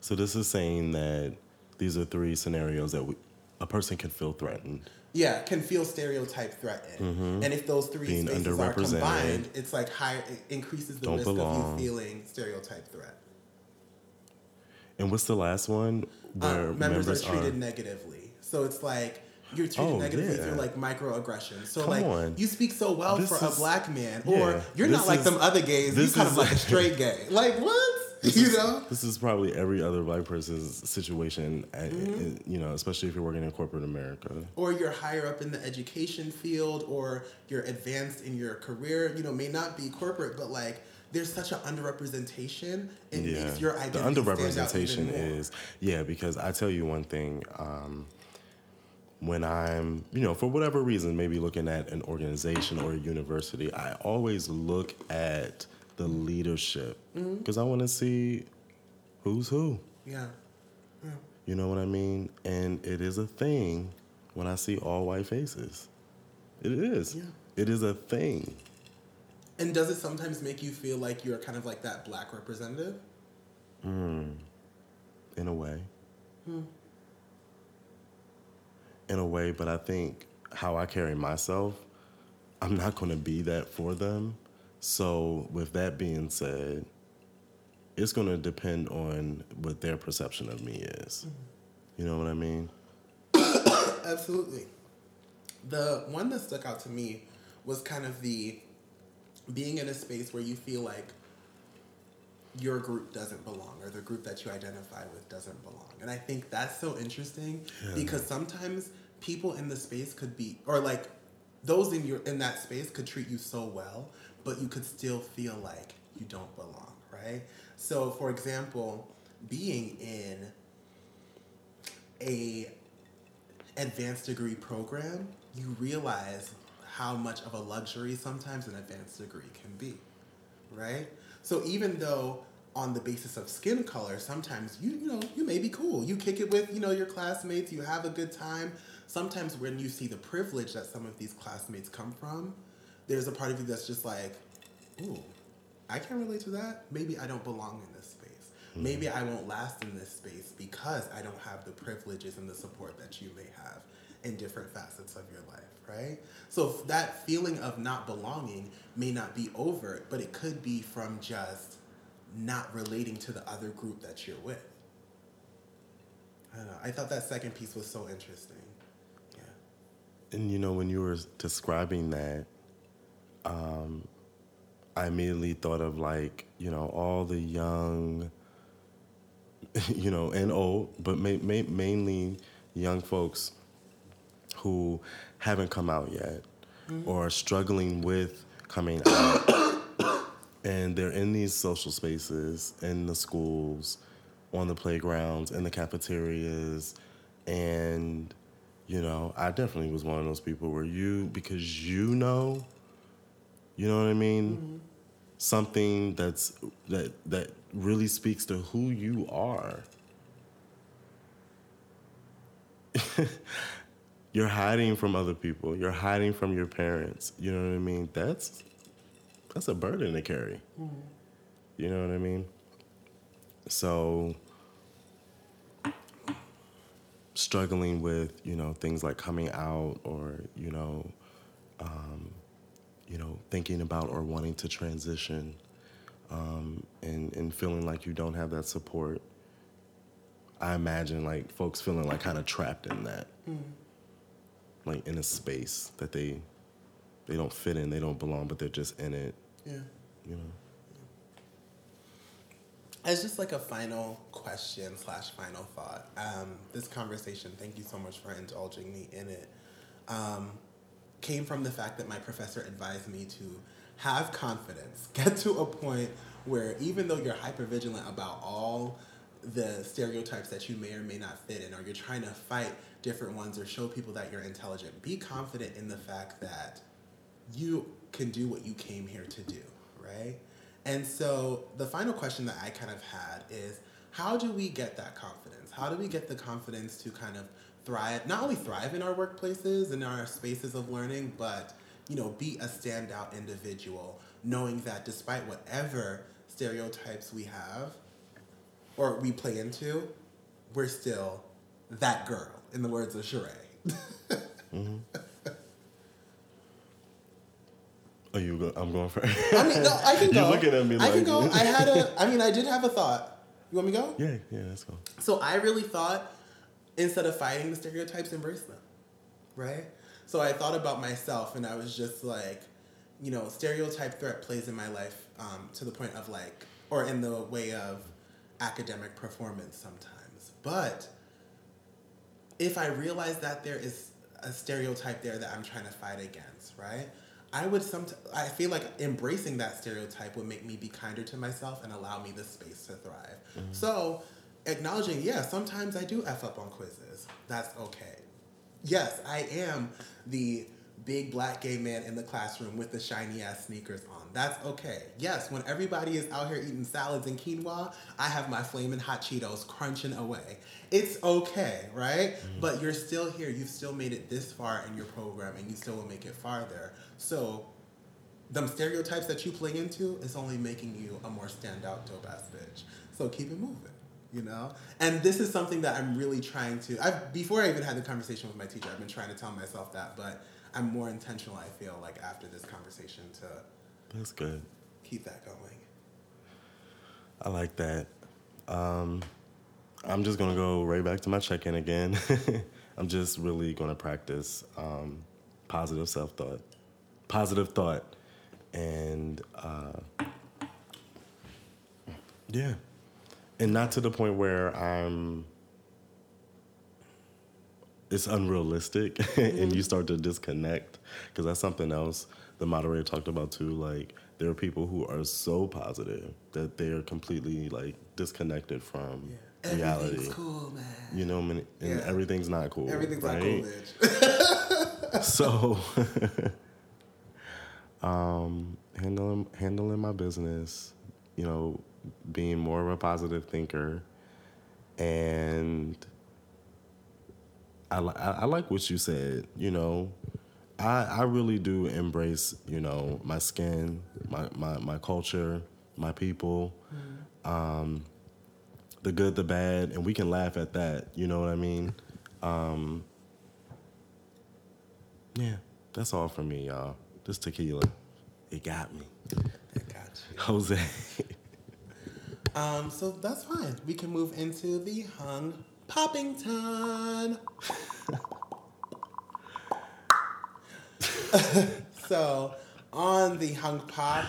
So this is saying that these are three scenarios that we, a person can feel threatened. Yeah, can feel stereotype threatened. Mm-hmm. And if those three Being spaces are combined, it's like higher it increases the risk belong. of you feeling stereotype threat. And what's the last one? Uh, Where um, members, members, are treated are... negatively. So it's like you're treated oh, negatively yeah. through like microaggressions. So Come like on. you speak so well this for is, a black man, or you're not like is, them other gays. You're kind of like a straight gay. Like what? (laughs) You is, know, this is probably every other black person's situation. At, mm-hmm. You know, especially if you're working in corporate America, or you're higher up in the education field, or you're advanced in your career. You know, may not be corporate, but like there's such an underrepresentation. It yeah. makes your identity the underrepresentation is yeah. Because I tell you one thing. Um, when I'm, you know, for whatever reason, maybe looking at an organization or a university, I always look at the leadership because mm-hmm. I want to see who's who. Yeah. yeah. You know what I mean? And it is a thing when I see all white faces. It is. Yeah. It is a thing. And does it sometimes make you feel like you're kind of like that black representative? Mm. In a way. Hmm. In a way, but I think how I carry myself, I'm not going to be that for them so, with that being said, it's going to depend on what their perception of me is. Mm-hmm. You know what I mean? (coughs) Absolutely. The one that stuck out to me was kind of the being in a space where you feel like your group doesn't belong or the group that you identify with doesn't belong. And I think that's so interesting yeah. because sometimes people in the space could be or like those in your in that space could treat you so well but you could still feel like you don't belong, right? So, for example, being in a advanced degree program, you realize how much of a luxury sometimes an advanced degree can be, right? So even though on the basis of skin color, sometimes you you know you may be cool. You kick it with you know your classmates. You have a good time. Sometimes when you see the privilege that some of these classmates come from, there's a part of you that's just like, ooh, I can't relate to that. Maybe I don't belong in this space. Mm-hmm. Maybe I won't last in this space because I don't have the privileges and the support that you may have in different facets of your life, right? So that feeling of not belonging may not be overt, but it could be from just not relating to the other group that you're with. I don't know. I thought that second piece was so interesting. And you know, when you were describing that, um, I immediately thought of like, you know, all the young, (laughs) you know, and old, but ma- ma- mainly young folks who haven't come out yet mm-hmm. or are struggling with coming out. (coughs) and they're in these social spaces, in the schools, on the playgrounds, in the cafeterias. And, you know, I definitely was one of those people where you, because you know you know what I mean? Mm-hmm. Something that's that that really speaks to who you are. (laughs) You're hiding from other people. You're hiding from your parents. You know what I mean? That's that's a burden to carry. You know what I mean? So struggling with you know things like coming out or you know um, you know thinking about or wanting to transition um, and and feeling like you don't have that support i imagine like folks feeling like kind of trapped in that. Like in a space that they they don't fit in they don't belong but they're just in it. Yeah. you know As just like a final question slash final thought, um, this conversation, thank you so much for indulging me in it, um, came from the fact that my professor advised me to have confidence, (laughs) get to a point where even though you're hyper vigilant about all the stereotypes that you may or may not fit in, or you're trying to fight different ones or show people that you're intelligent, be confident in the fact that you can do what you came here to do, right? And so the final question that I kind of had is how do we get that confidence? How do we get the confidence to kind of thrive, not only thrive in our workplaces and our spaces of learning, but you know, be a standout individual, knowing that despite whatever stereotypes we have or we play into, we're still that girl, in the words of Sheree. (laughs) Mm-hmm. Oh you go i'm going for I mean, no, I can (laughs) go. You're looking at me Like, I can go. I had a. (laughs) I mean, I did have a thought. You want me to go? yeah yeah let's go So I really thought instead of fighting the stereotypes, embrace them, right? So I thought about myself, and I was just like, you know, stereotype threat plays in my life um, to the point of like, or in the way of academic performance sometimes. But if I realize that there is a stereotype there that I'm trying to fight against, right? I would some. I feel like embracing that stereotype would make me be kinder to myself and allow me the space to thrive. Mm-hmm. So, acknowledging, yeah, sometimes I do f up on quizzes. That's okay. Yes, I am the big black gay man in the classroom with the shiny ass sneakers on. That's okay. Yes, when everybody is out here eating salads and quinoa, I have my flaming hot Cheetos crunching away. It's okay, right? Mm-hmm. But you're still here. You've still made it this far in your program and you still will make it farther. So, them stereotypes that you play into is only making you a more standout dope ass bitch. So keep it moving, you know? And this is something that I'm really trying to I before I even had the conversation with my teacher, I've been trying to tell myself that, but I'm more intentional, I feel like after this conversation to that's good keep that going. I like that. Um, I'm just gonna go right back to my check-in again. (laughs) I'm just really gonna practice um, positive self-thought, positive thought, and uh, yeah, and not to the point where I'm. It's unrealistic, (laughs) and you start to disconnect because that's something else the moderator talked about too. Like there are people who are so positive that they are completely like disconnected from reality. Everything's cool, man. You know, and Yeah. everything's not cool. Everything's right? not cool, bitch. (laughs) so (laughs) um handling handling my business you know being more of a positive thinker and I, I, I like what you said you know I, I really do embrace you know my skin my, my, my culture my people um, the good the bad and we can laugh at that you know what i mean um, yeah, that's all for me, y'all. This tequila, it got me. I got you. (laughs) Jose. Um, so that's fine. We can move into the hung Poppington. (laughs) (laughs) so on the hung pop,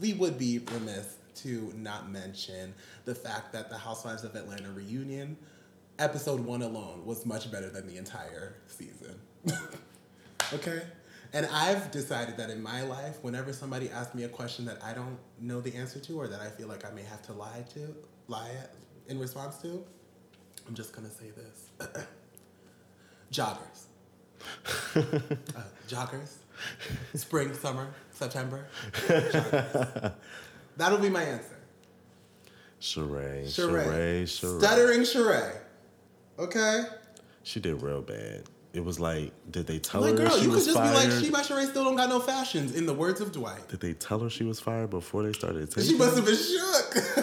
we would be remiss to not mention the fact that the Housewives of Atlanta reunion episode one alone was much better than the entire season. (laughs) okay? And I've decided that in my life, whenever somebody asks me a question that I don't know the answer to or that I feel like I may have to lie to, lie in response to, I'm just gonna say this. (clears throat) joggers. (laughs) uh, joggers. Spring, summer, September. Joggers. (laughs) That'll be my answer. Sheree, Sheree. Sheree. Stuttering Sheree. Okay? She did real bad. it was like, did they tell her? Like, her girl, she you could just fired? be like, she by Sheree still don't got no fashions. In the words of Dwight, did they tell her she was fired before they started taking? she must have been shook. (laughs)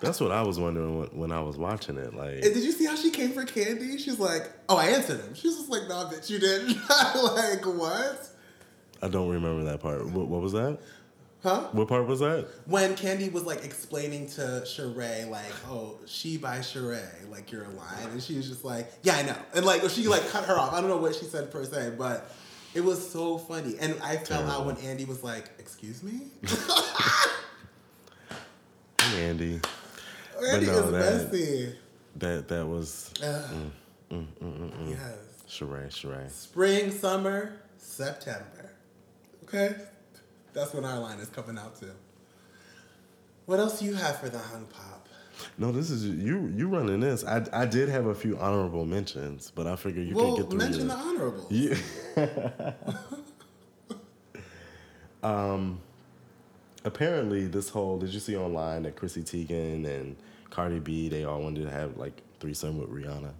That's what I was wondering when, when I was watching it. Like, And did you see how she came for Candy? She's like, "Oh, I answered him." She's just like, "Nah, bitch, you didn't." (laughs) like, what? I don't remember that part. What, what was that? Huh? What part was that? When Candy was like explaining to Sheree, like, "Oh, she by Sheree, like you're a line," and she was just like, "Yeah, I know," and like she like cut her off. I don't know what she said per se, but it was so funny. And I fell out when Andy was like, "Excuse me." (laughs) Hey, Andy. Andy no, is that- bestie. That that was Ugh. Mm, mm, mm, mm, Yes. Sheree, Sheree. Spring, summer, September. Okay? That's when our line is coming out to. What else do you have for the hung pop? No, this is you. You running this? I I did have a few honorable mentions, but I figured you well, could get through. mention your- the honorable. Yeah. (laughs) (laughs) um, apparently, this whole did you see online that Chrissy Teigen and Cardi B they all wanted to have like threesome with Rihanna?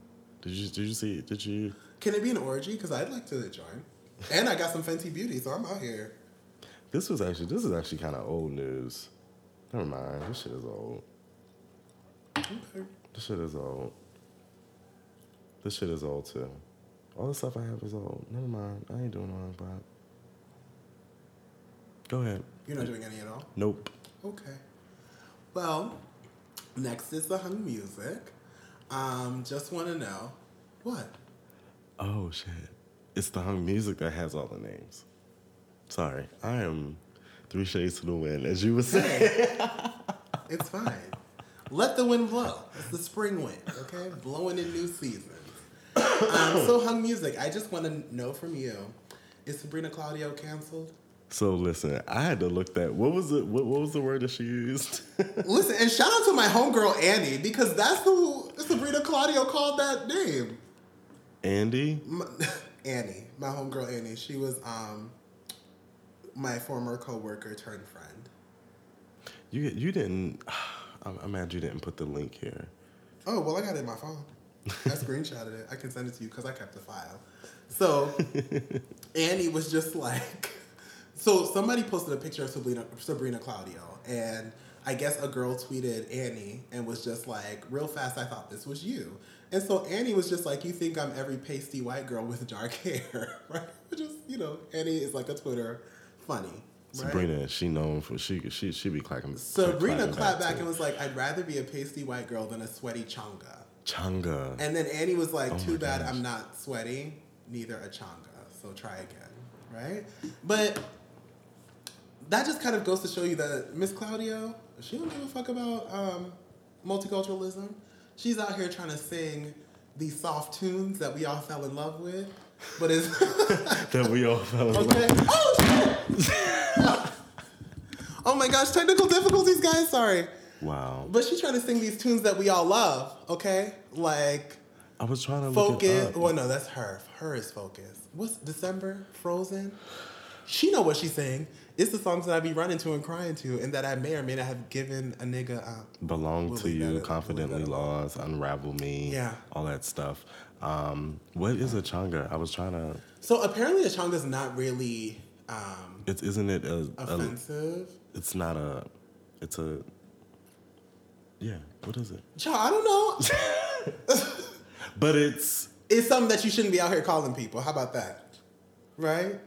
Did you did you see? Did you? Can it be an orgy? Because I'd like to join. And I got some Fenty Beauty, so I'm out here. This was actually this is actually kind of old news. Never mind. This shit is old. Okay. This shit is old. This shit is old too. All the stuff I have is old. Never mind. I ain't doing all that. But go ahead. You're not doing any at all? Nope. Okay. Well, next is the hung music. Um, just want to know what? Oh shit! It's the hung music that has all the names. Sorry, I am three shades to the wind, as you would say. It's fine. Let the wind blow. It's the spring wind, okay? Blowing in new seasons. Um, so, hung music. I just want to know from you: Is Sabrina Claudio canceled? So listen, I had to look that. What was it? What, what was the word that she used? (laughs) Listen, and shout out to my homegirl Annie because that's who Sabrina Claudio called that name. Andy. My, (laughs) Annie, my homegirl Annie. She was um my former coworker turned friend. You you didn't. (sighs) I'm, I'm mad you didn't put the link here. Oh well, I got it in my phone. I (laughs) screenshotted it. I can send it to you because I kept the file. So Annie was just like, so somebody posted a picture of Sabrina, Sabrina Claudio, and I guess a girl tweeted Annie and was just like, real fast, I thought this was you. And so Annie was just like, you think I'm every pasty white girl with dark (laughs) hair, right? Which is, you know, Annie is like a Twitter funny. Right? Sabrina, she known for she she she be clacking. Sabrina clacking clapped back too. and was like, I'd rather be a pasty white girl than a sweaty chonga. Changa. And then Annie was like, Oh "Too bad gosh. I'm not sweaty, neither a changa. So try again, right?" But that just kind of goes to show you that Miss Claudio, she don't give a fuck about um, multiculturalism. She's out here trying to sing these soft tunes that we all fell in love with, but it's (laughs) that we all fell in love. okay. Oh shit! oh my gosh, technical difficulties, guys. Sorry. Wow. But she's trying to sing these tunes that we all love, okay? Like I was trying to Focus. Well, no, that's her. Her is Focus. What's December? Frozen? She know what she's saying. It's the songs that I be running to and crying to, and that I may or may not have given a nigga. Uh, Belong to you, confidently leave that alone. lost, unravel me, Yeah. all that stuff. Um, what is a changa? I was trying to. so apparently, a changa is not really um, It's isn't it a, a? offensive. It's not a. It's a. Yeah. What is it? Child, I don't know. (laughs) But it's. it's something that you shouldn't be out here calling people. How about that? Right?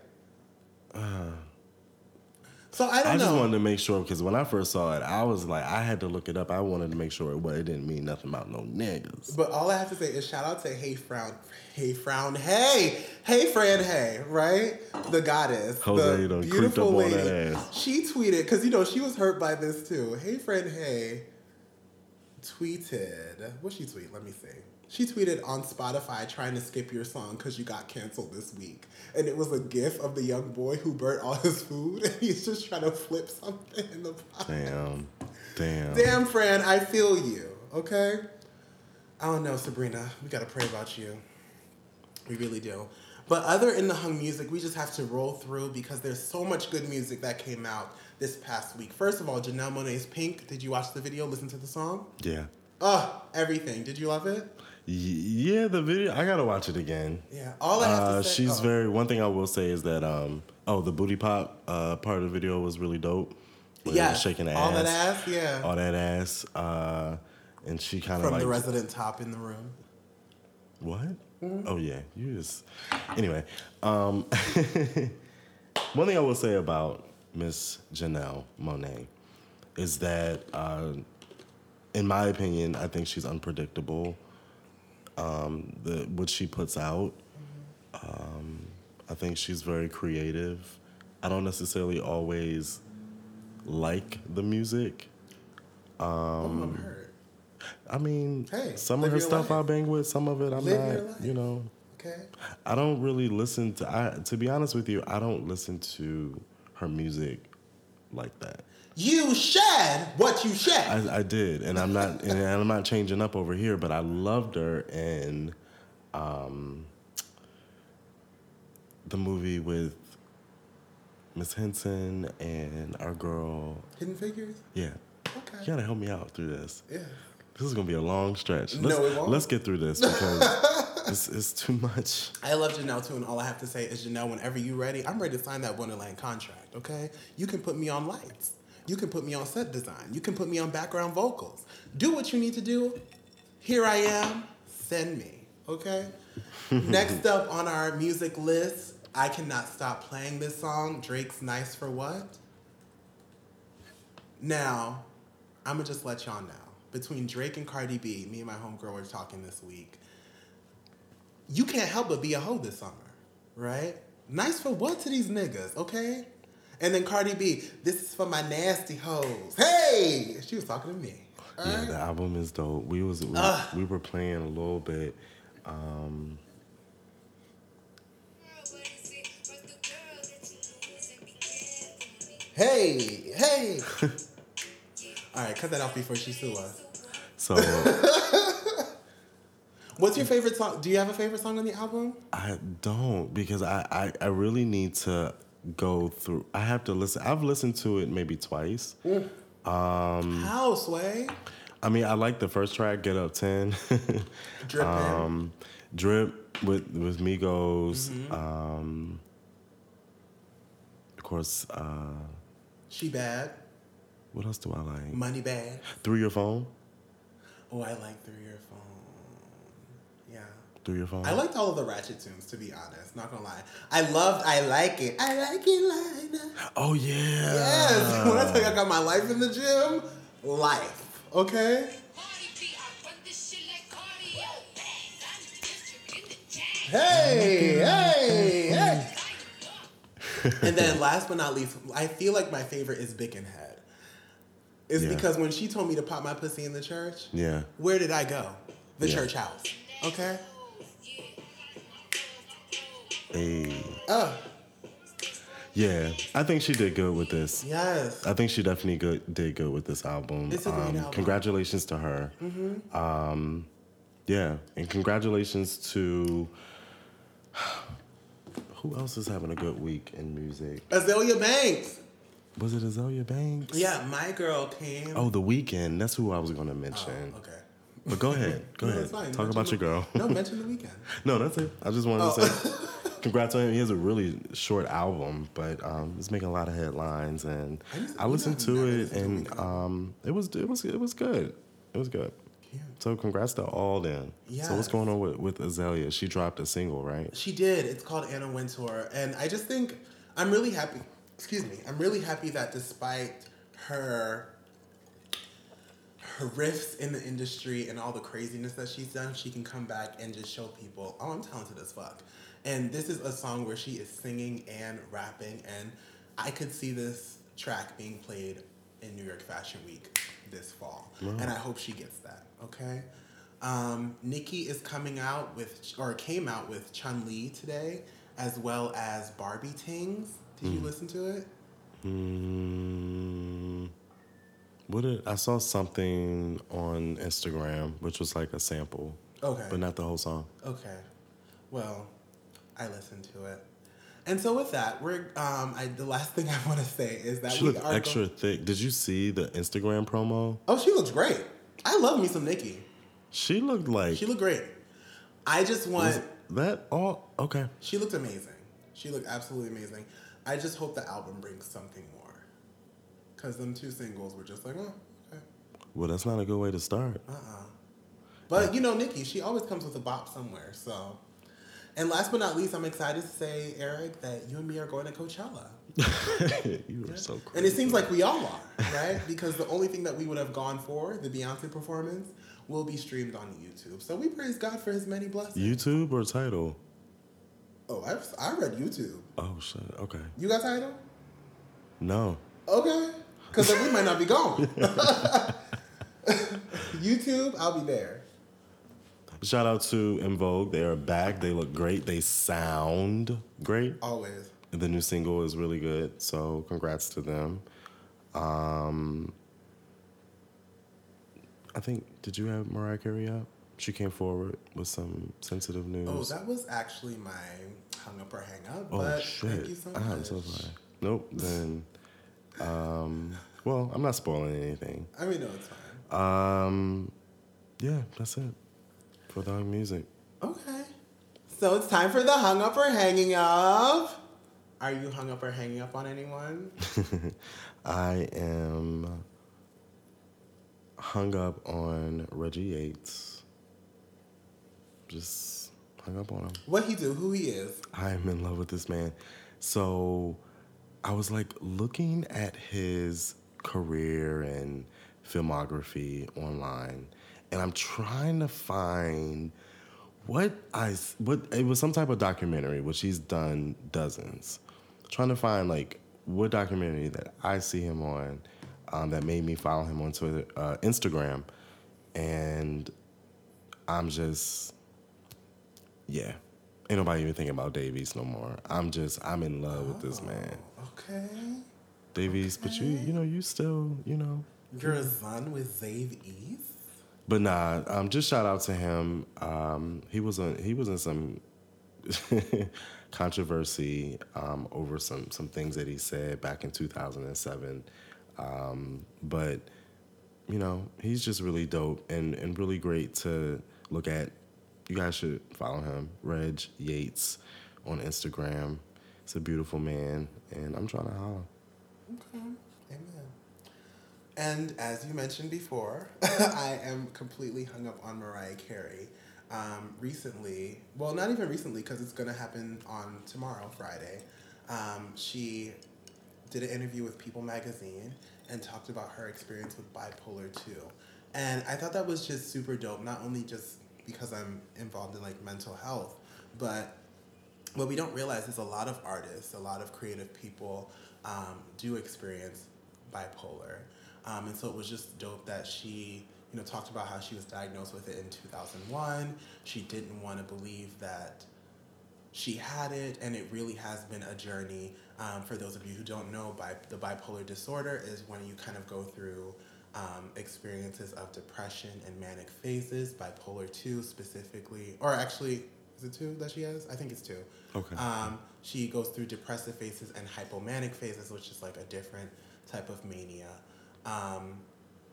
So I don't. I just wanted to make sure because when I first saw it, I was like, I had to look it up. I wanted to make sure it, well, it didn't mean nothing about no niggas. But all I have to say is shout out to Hey Frown, Hey Frown, Hey, Hey Fran, Hey, right? The goddess, Jose the beautiful up on lady. that ass. She tweeted because you know she was hurt by this too. Hey Fran, Hey, tweeted. What she tweet? Let me see. She tweeted on Spotify trying to skip your song because you got canceled this week, and it was a gif of the young boy who burnt all his food, (laughs) and he's just trying to flip something in the pot. Damn. Damn. Damn, Fran, I feel you. Okay. I don't know, Sabrina. We gotta pray about you. We really do. But other in the hung music, we just have to roll through because there's so much good music that came out this past week. First of all, Janelle Monae's Pynk. Did you watch the video? Listen to the song? Yeah. Oh, everything. Did you love it? Yeah, the video. I gotta watch it again. Yeah. All I have Uh, to say. she's oh. very. One thing I will say is that um oh the booty pop uh part of the video was really dope. Yeah. shaking the all ass, that ass. Yeah. all that ass. Uh, and she kind of From like the resident top in the room. what? Mm-hmm. Oh yeah, you just anyway. Um, (laughs) one thing I will say about Miss Janelle Monae is that, uh, in my opinion, I think she's unpredictable. Um, the what she puts out, um, I think she's very creative. I don't necessarily always like the music. hurt. I mean, Hey, some of her stuff life. I bang with, some of it I'm Live not. You know, Okay. I don't really listen to. I to be honest with you, I don't listen to her music like that. You shed what you shed. I, I did, and I'm not, and I'm not changing up over here. But I loved her in um, the movie with Miss Henson and our girl. Hidden figures. Yeah, Okay. you gotta help me out through this. Yeah. This is gonna be a long stretch. No, Let's, it won't. Let's get through this because (laughs) it's, it's too much. I love Janelle too, and all I have to say is Janelle, whenever you're ready, I'm ready to sign that Wondaland contract. Okay, you can put me on lights, you can put me on set design, you can put me on background vocals. Do what you need to do. Here I am. Send me. Okay. (laughs) Next up on our music list, I cannot stop playing this song. Drake's "Nice for What." Now, I'm gonna just let y'all know. Between Drake and Cardi B, me and my homegirl were talking this week you can't help but be a hoe this summer, right? Nice for what to these niggas, okay? And then Cardi B, this is for my nasty hoes. Hey, she was talking to me. all Yeah, right? the album is dope. We was we, we were playing a little bit. Um, Hey, hey. (laughs) all right, cut that off before she sue us. so (laughs) What's your favorite song? Do you have a favorite song on the album? I don't because I, I I really need to go through. I have to listen. I've listened to it maybe twice. Um, How, Sway? I mean, I like the first track, "Get Up 10. (laughs) Drippin'. um, "Drip" with with Migos. Mm-hmm. Um, of course. Uh, She bad. what else do I like? Money bad. Through your phone. Oh, I like Through Your Phone. Through your phone. I liked all of the Ratchet tunes, to be honest. Not gonna lie. I loved I Like It. I Like It Lina. Oh yeah. Yes. (laughs) When I tell you I got my life in the gym, life. Okay? Hey, hey, hey. (laughs) and then last but not least, I feel like my favorite is Bickenhead. It's Yeah. because when she told me to pop my pussy in the church, Yeah. where did I go? The Yeah. church house. Okay? Hey. Uh, Yeah. I think she did good with this. yes. I think she definitely good, did good with this album. It's a great um, album. Congratulations to her. Mhm. Um, yeah, and congratulations to (sighs) who else is having a good week in music? Azealia Banks. Was it Azealia Banks? Yeah, my girl came. Oh, The Weeknd. That's who I was going to mention. okay. But go ahead. Go No, ahead. Talk Mention about the- your girl. No, (laughs) mention the Weeknd. no, that's it. I just wanted Oh. to say (laughs) congrats on him. He has a really short album, but um, it's making a lot of headlines, and I I listened to it, to and um, it was it was it was good. It was good. Yeah. So congrats to all of them. So what's going on with, with Azealia? She dropped a single, right? She did. It's called Anna Wintour. And I just think I'm really happy. Excuse me. I'm really happy that despite her her riffs in the industry and all the craziness that she's done, she can come back and just show people, oh, I'm talented as fuck. And this is a song where she is singing and rapping, and I could see this track being played in New York Fashion Week this fall. And I hope she gets that, okay? Um, Nikki is coming out with, or came out with Chun Li today, as well as Barbie Tings. Did you listen to it? Mm, what did, I saw something on Instagram, which was like a sample, Okay. but not the whole song. Okay. Well, I listened to it. And so with that, we're um I the last (laughs) thing I want to say is that She we looked are extra go- thick. Did you see the Instagram promo? Oh, she looks great. I love me some Nikki. She looked like She looked great. I just want. That all? Okay. She looked amazing. She looked absolutely amazing. I just hope the album brings something more. Because them two singles were just like, oh, okay. Well, that's not a good way to start. Uh-uh. But, you know, Nikki, she always comes with a bop somewhere, so. And last but not least, I'm excited to say, Eric, that you and me are going to Coachella. (laughs) you are so cool. And it seems like we all are, right? because the only thing that we would have gone for, the Beyonce performance, will be streamed on YouTube. So we praise God for his many blessings. YouTube or Tidal? Oh, I've, I read YouTube. Oh shit. Okay. You got Tidal? No. Okay. Because then we might not be going. (laughs) (laughs) YouTube, I'll be there. Shout out to En Vogue. They are back. They look great. They sound great. Always. The new single is really good. So congrats to them. Um, I think did you have Mariah Carey up? She came forward with some sensitive news. Oh, that was actually my hung up or hang up. Oh, but shit! thank you so much. I'm so sorry. Nope. Then, um, well, I'm not spoiling anything. I mean, no, it's fine. Um, yeah, that's it for the music. Okay. So it's time for the hung up or hanging up. Are you hung up or hanging up on anyone? (laughs) I am hung up on Reggie Yates. Just hung up on him. What he do? Who he is? I'm in love with this man. So I was like looking at his career and filmography online, and I'm trying to find what I what it was some type of documentary, which he's done dozens. Trying to find like what documentary that I see him on um, that made me follow him on Twitter, uh, Instagram, and I'm just yeah. Ain't nobody even thinking about Davies no more. I'm just I'm in love with this man. Okay. Davies, but you you know, you still, you know. You're a son with Zave East? But nah, um, just shout out to him. Um, he was on he was in some (laughs) controversy um, over some some things that he said back in 2007. Um, but you know, he's just really dope and and really great to look at. You guys should follow him, Reg Yates, on Instagram. It's a beautiful man, and I'm trying to holler. And as you mentioned before, (laughs) I am completely hung up on Mariah Carey. Um, recently, well, not even recently, because it's going to happen on tomorrow, Friday. Um, she did an interview with People Magazine and talked about her experience with bipolar 2. And I thought that was just super dope, not only just because I'm involved in like mental health, but what we don't realize is a lot of artists, a lot of creative people um, do experience bipolar. Um, and so it was just dope that she, you know, talked about how she was diagnosed with it in 2001. She didn't want to believe that she had it, and it really has been a journey. Um, for those of you who don't know, bi- the bipolar disorder is when you kind of go through um, experiences of depression and manic phases, bipolar 2 specifically, or actually, is it two that she has? I think it's two. Okay. Um, she goes through depressive phases and hypomanic phases, which is like a different type of mania. Um,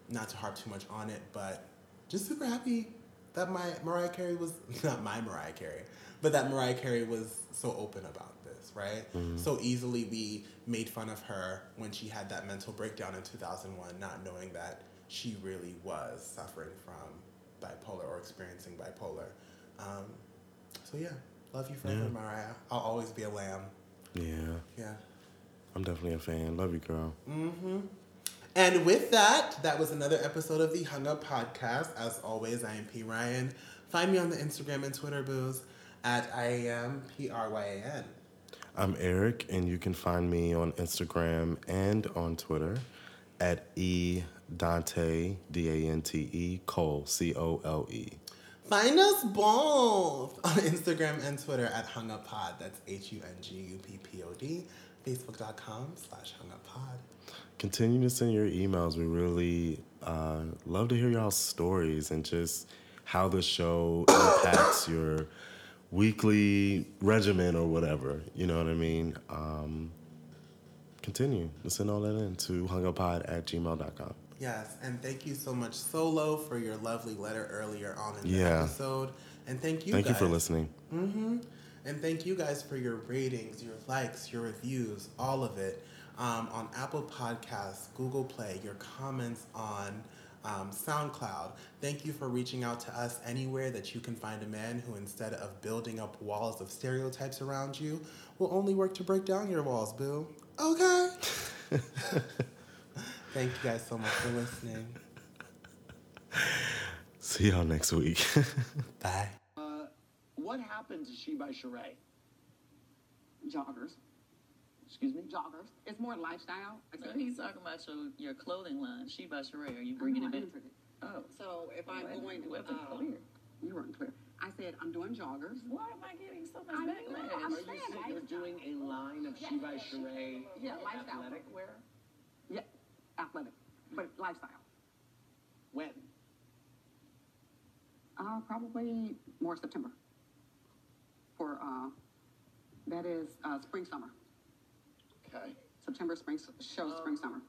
not to harp too much on it, but just super happy that my Mariah Carey was (laughs) not my Mariah Carey, but that Mariah Carey was so open about this, right? So easily we made fun of her when she had that mental breakdown in 2001, not knowing that she really was suffering from bipolar or experiencing bipolar. Um, so yeah, love you forever, Yeah. Mariah. I'll always be a lamb. Yeah, Yeah. I'm definitely a fan. Love you, girl. And with that, that was another episode of the Hung Up Podcast. As always, I am P. Ryan. Find me on the Instagram and Twitter booze at I am P R Y A N. I'm Eric, and you can find me on Instagram and on Twitter at E Dante D A N T E Cole C O L E. Find us both on Instagram and Twitter at Hung Up Pod. That's H U N G U P P O D. Facebook.com slash Hung Up Pod. Continue to send your emails. We really uh, love to hear y'all's stories and just how the show impacts your weekly regimen or whatever. You know what I mean? Um, continue to send all that in to hunguppod at gmail.com. Yes, and thank you so much, Solo, for your lovely letter earlier on in the Yeah. episode. And thank you Thank you for listening. And thank you guys for your ratings, your likes, your reviews, all of it um, on Apple Podcasts, Google Play, your comments on um, SoundCloud. Thank you for reaching out to us anywhere that you can find a man who, instead of building up walls of stereotypes around you, will only work to break down your walls, boo. Okay. (laughs) Thank you guys so much for listening. See y'all next week. (laughs) Bye. What happened to She by Sheree? joggers. Excuse me? Joggers. It's more lifestyle. So he's talking about your, your clothing line, She by Sheree. Are you bringing I it back? answered it. Oh. So if I'm Well, going, it wasn't uh, clear. you weren't clear. I said I'm doing joggers. Why am I getting so much I know, backlash? I'm Are you saying you're doing a line of She by Sheree Yeah, lifestyle. athletic wear? Yeah, athletic, but lifestyle. When? Uh, probably more September. For uh, that is uh, spring summer. Okay. September spring show spring um, summer.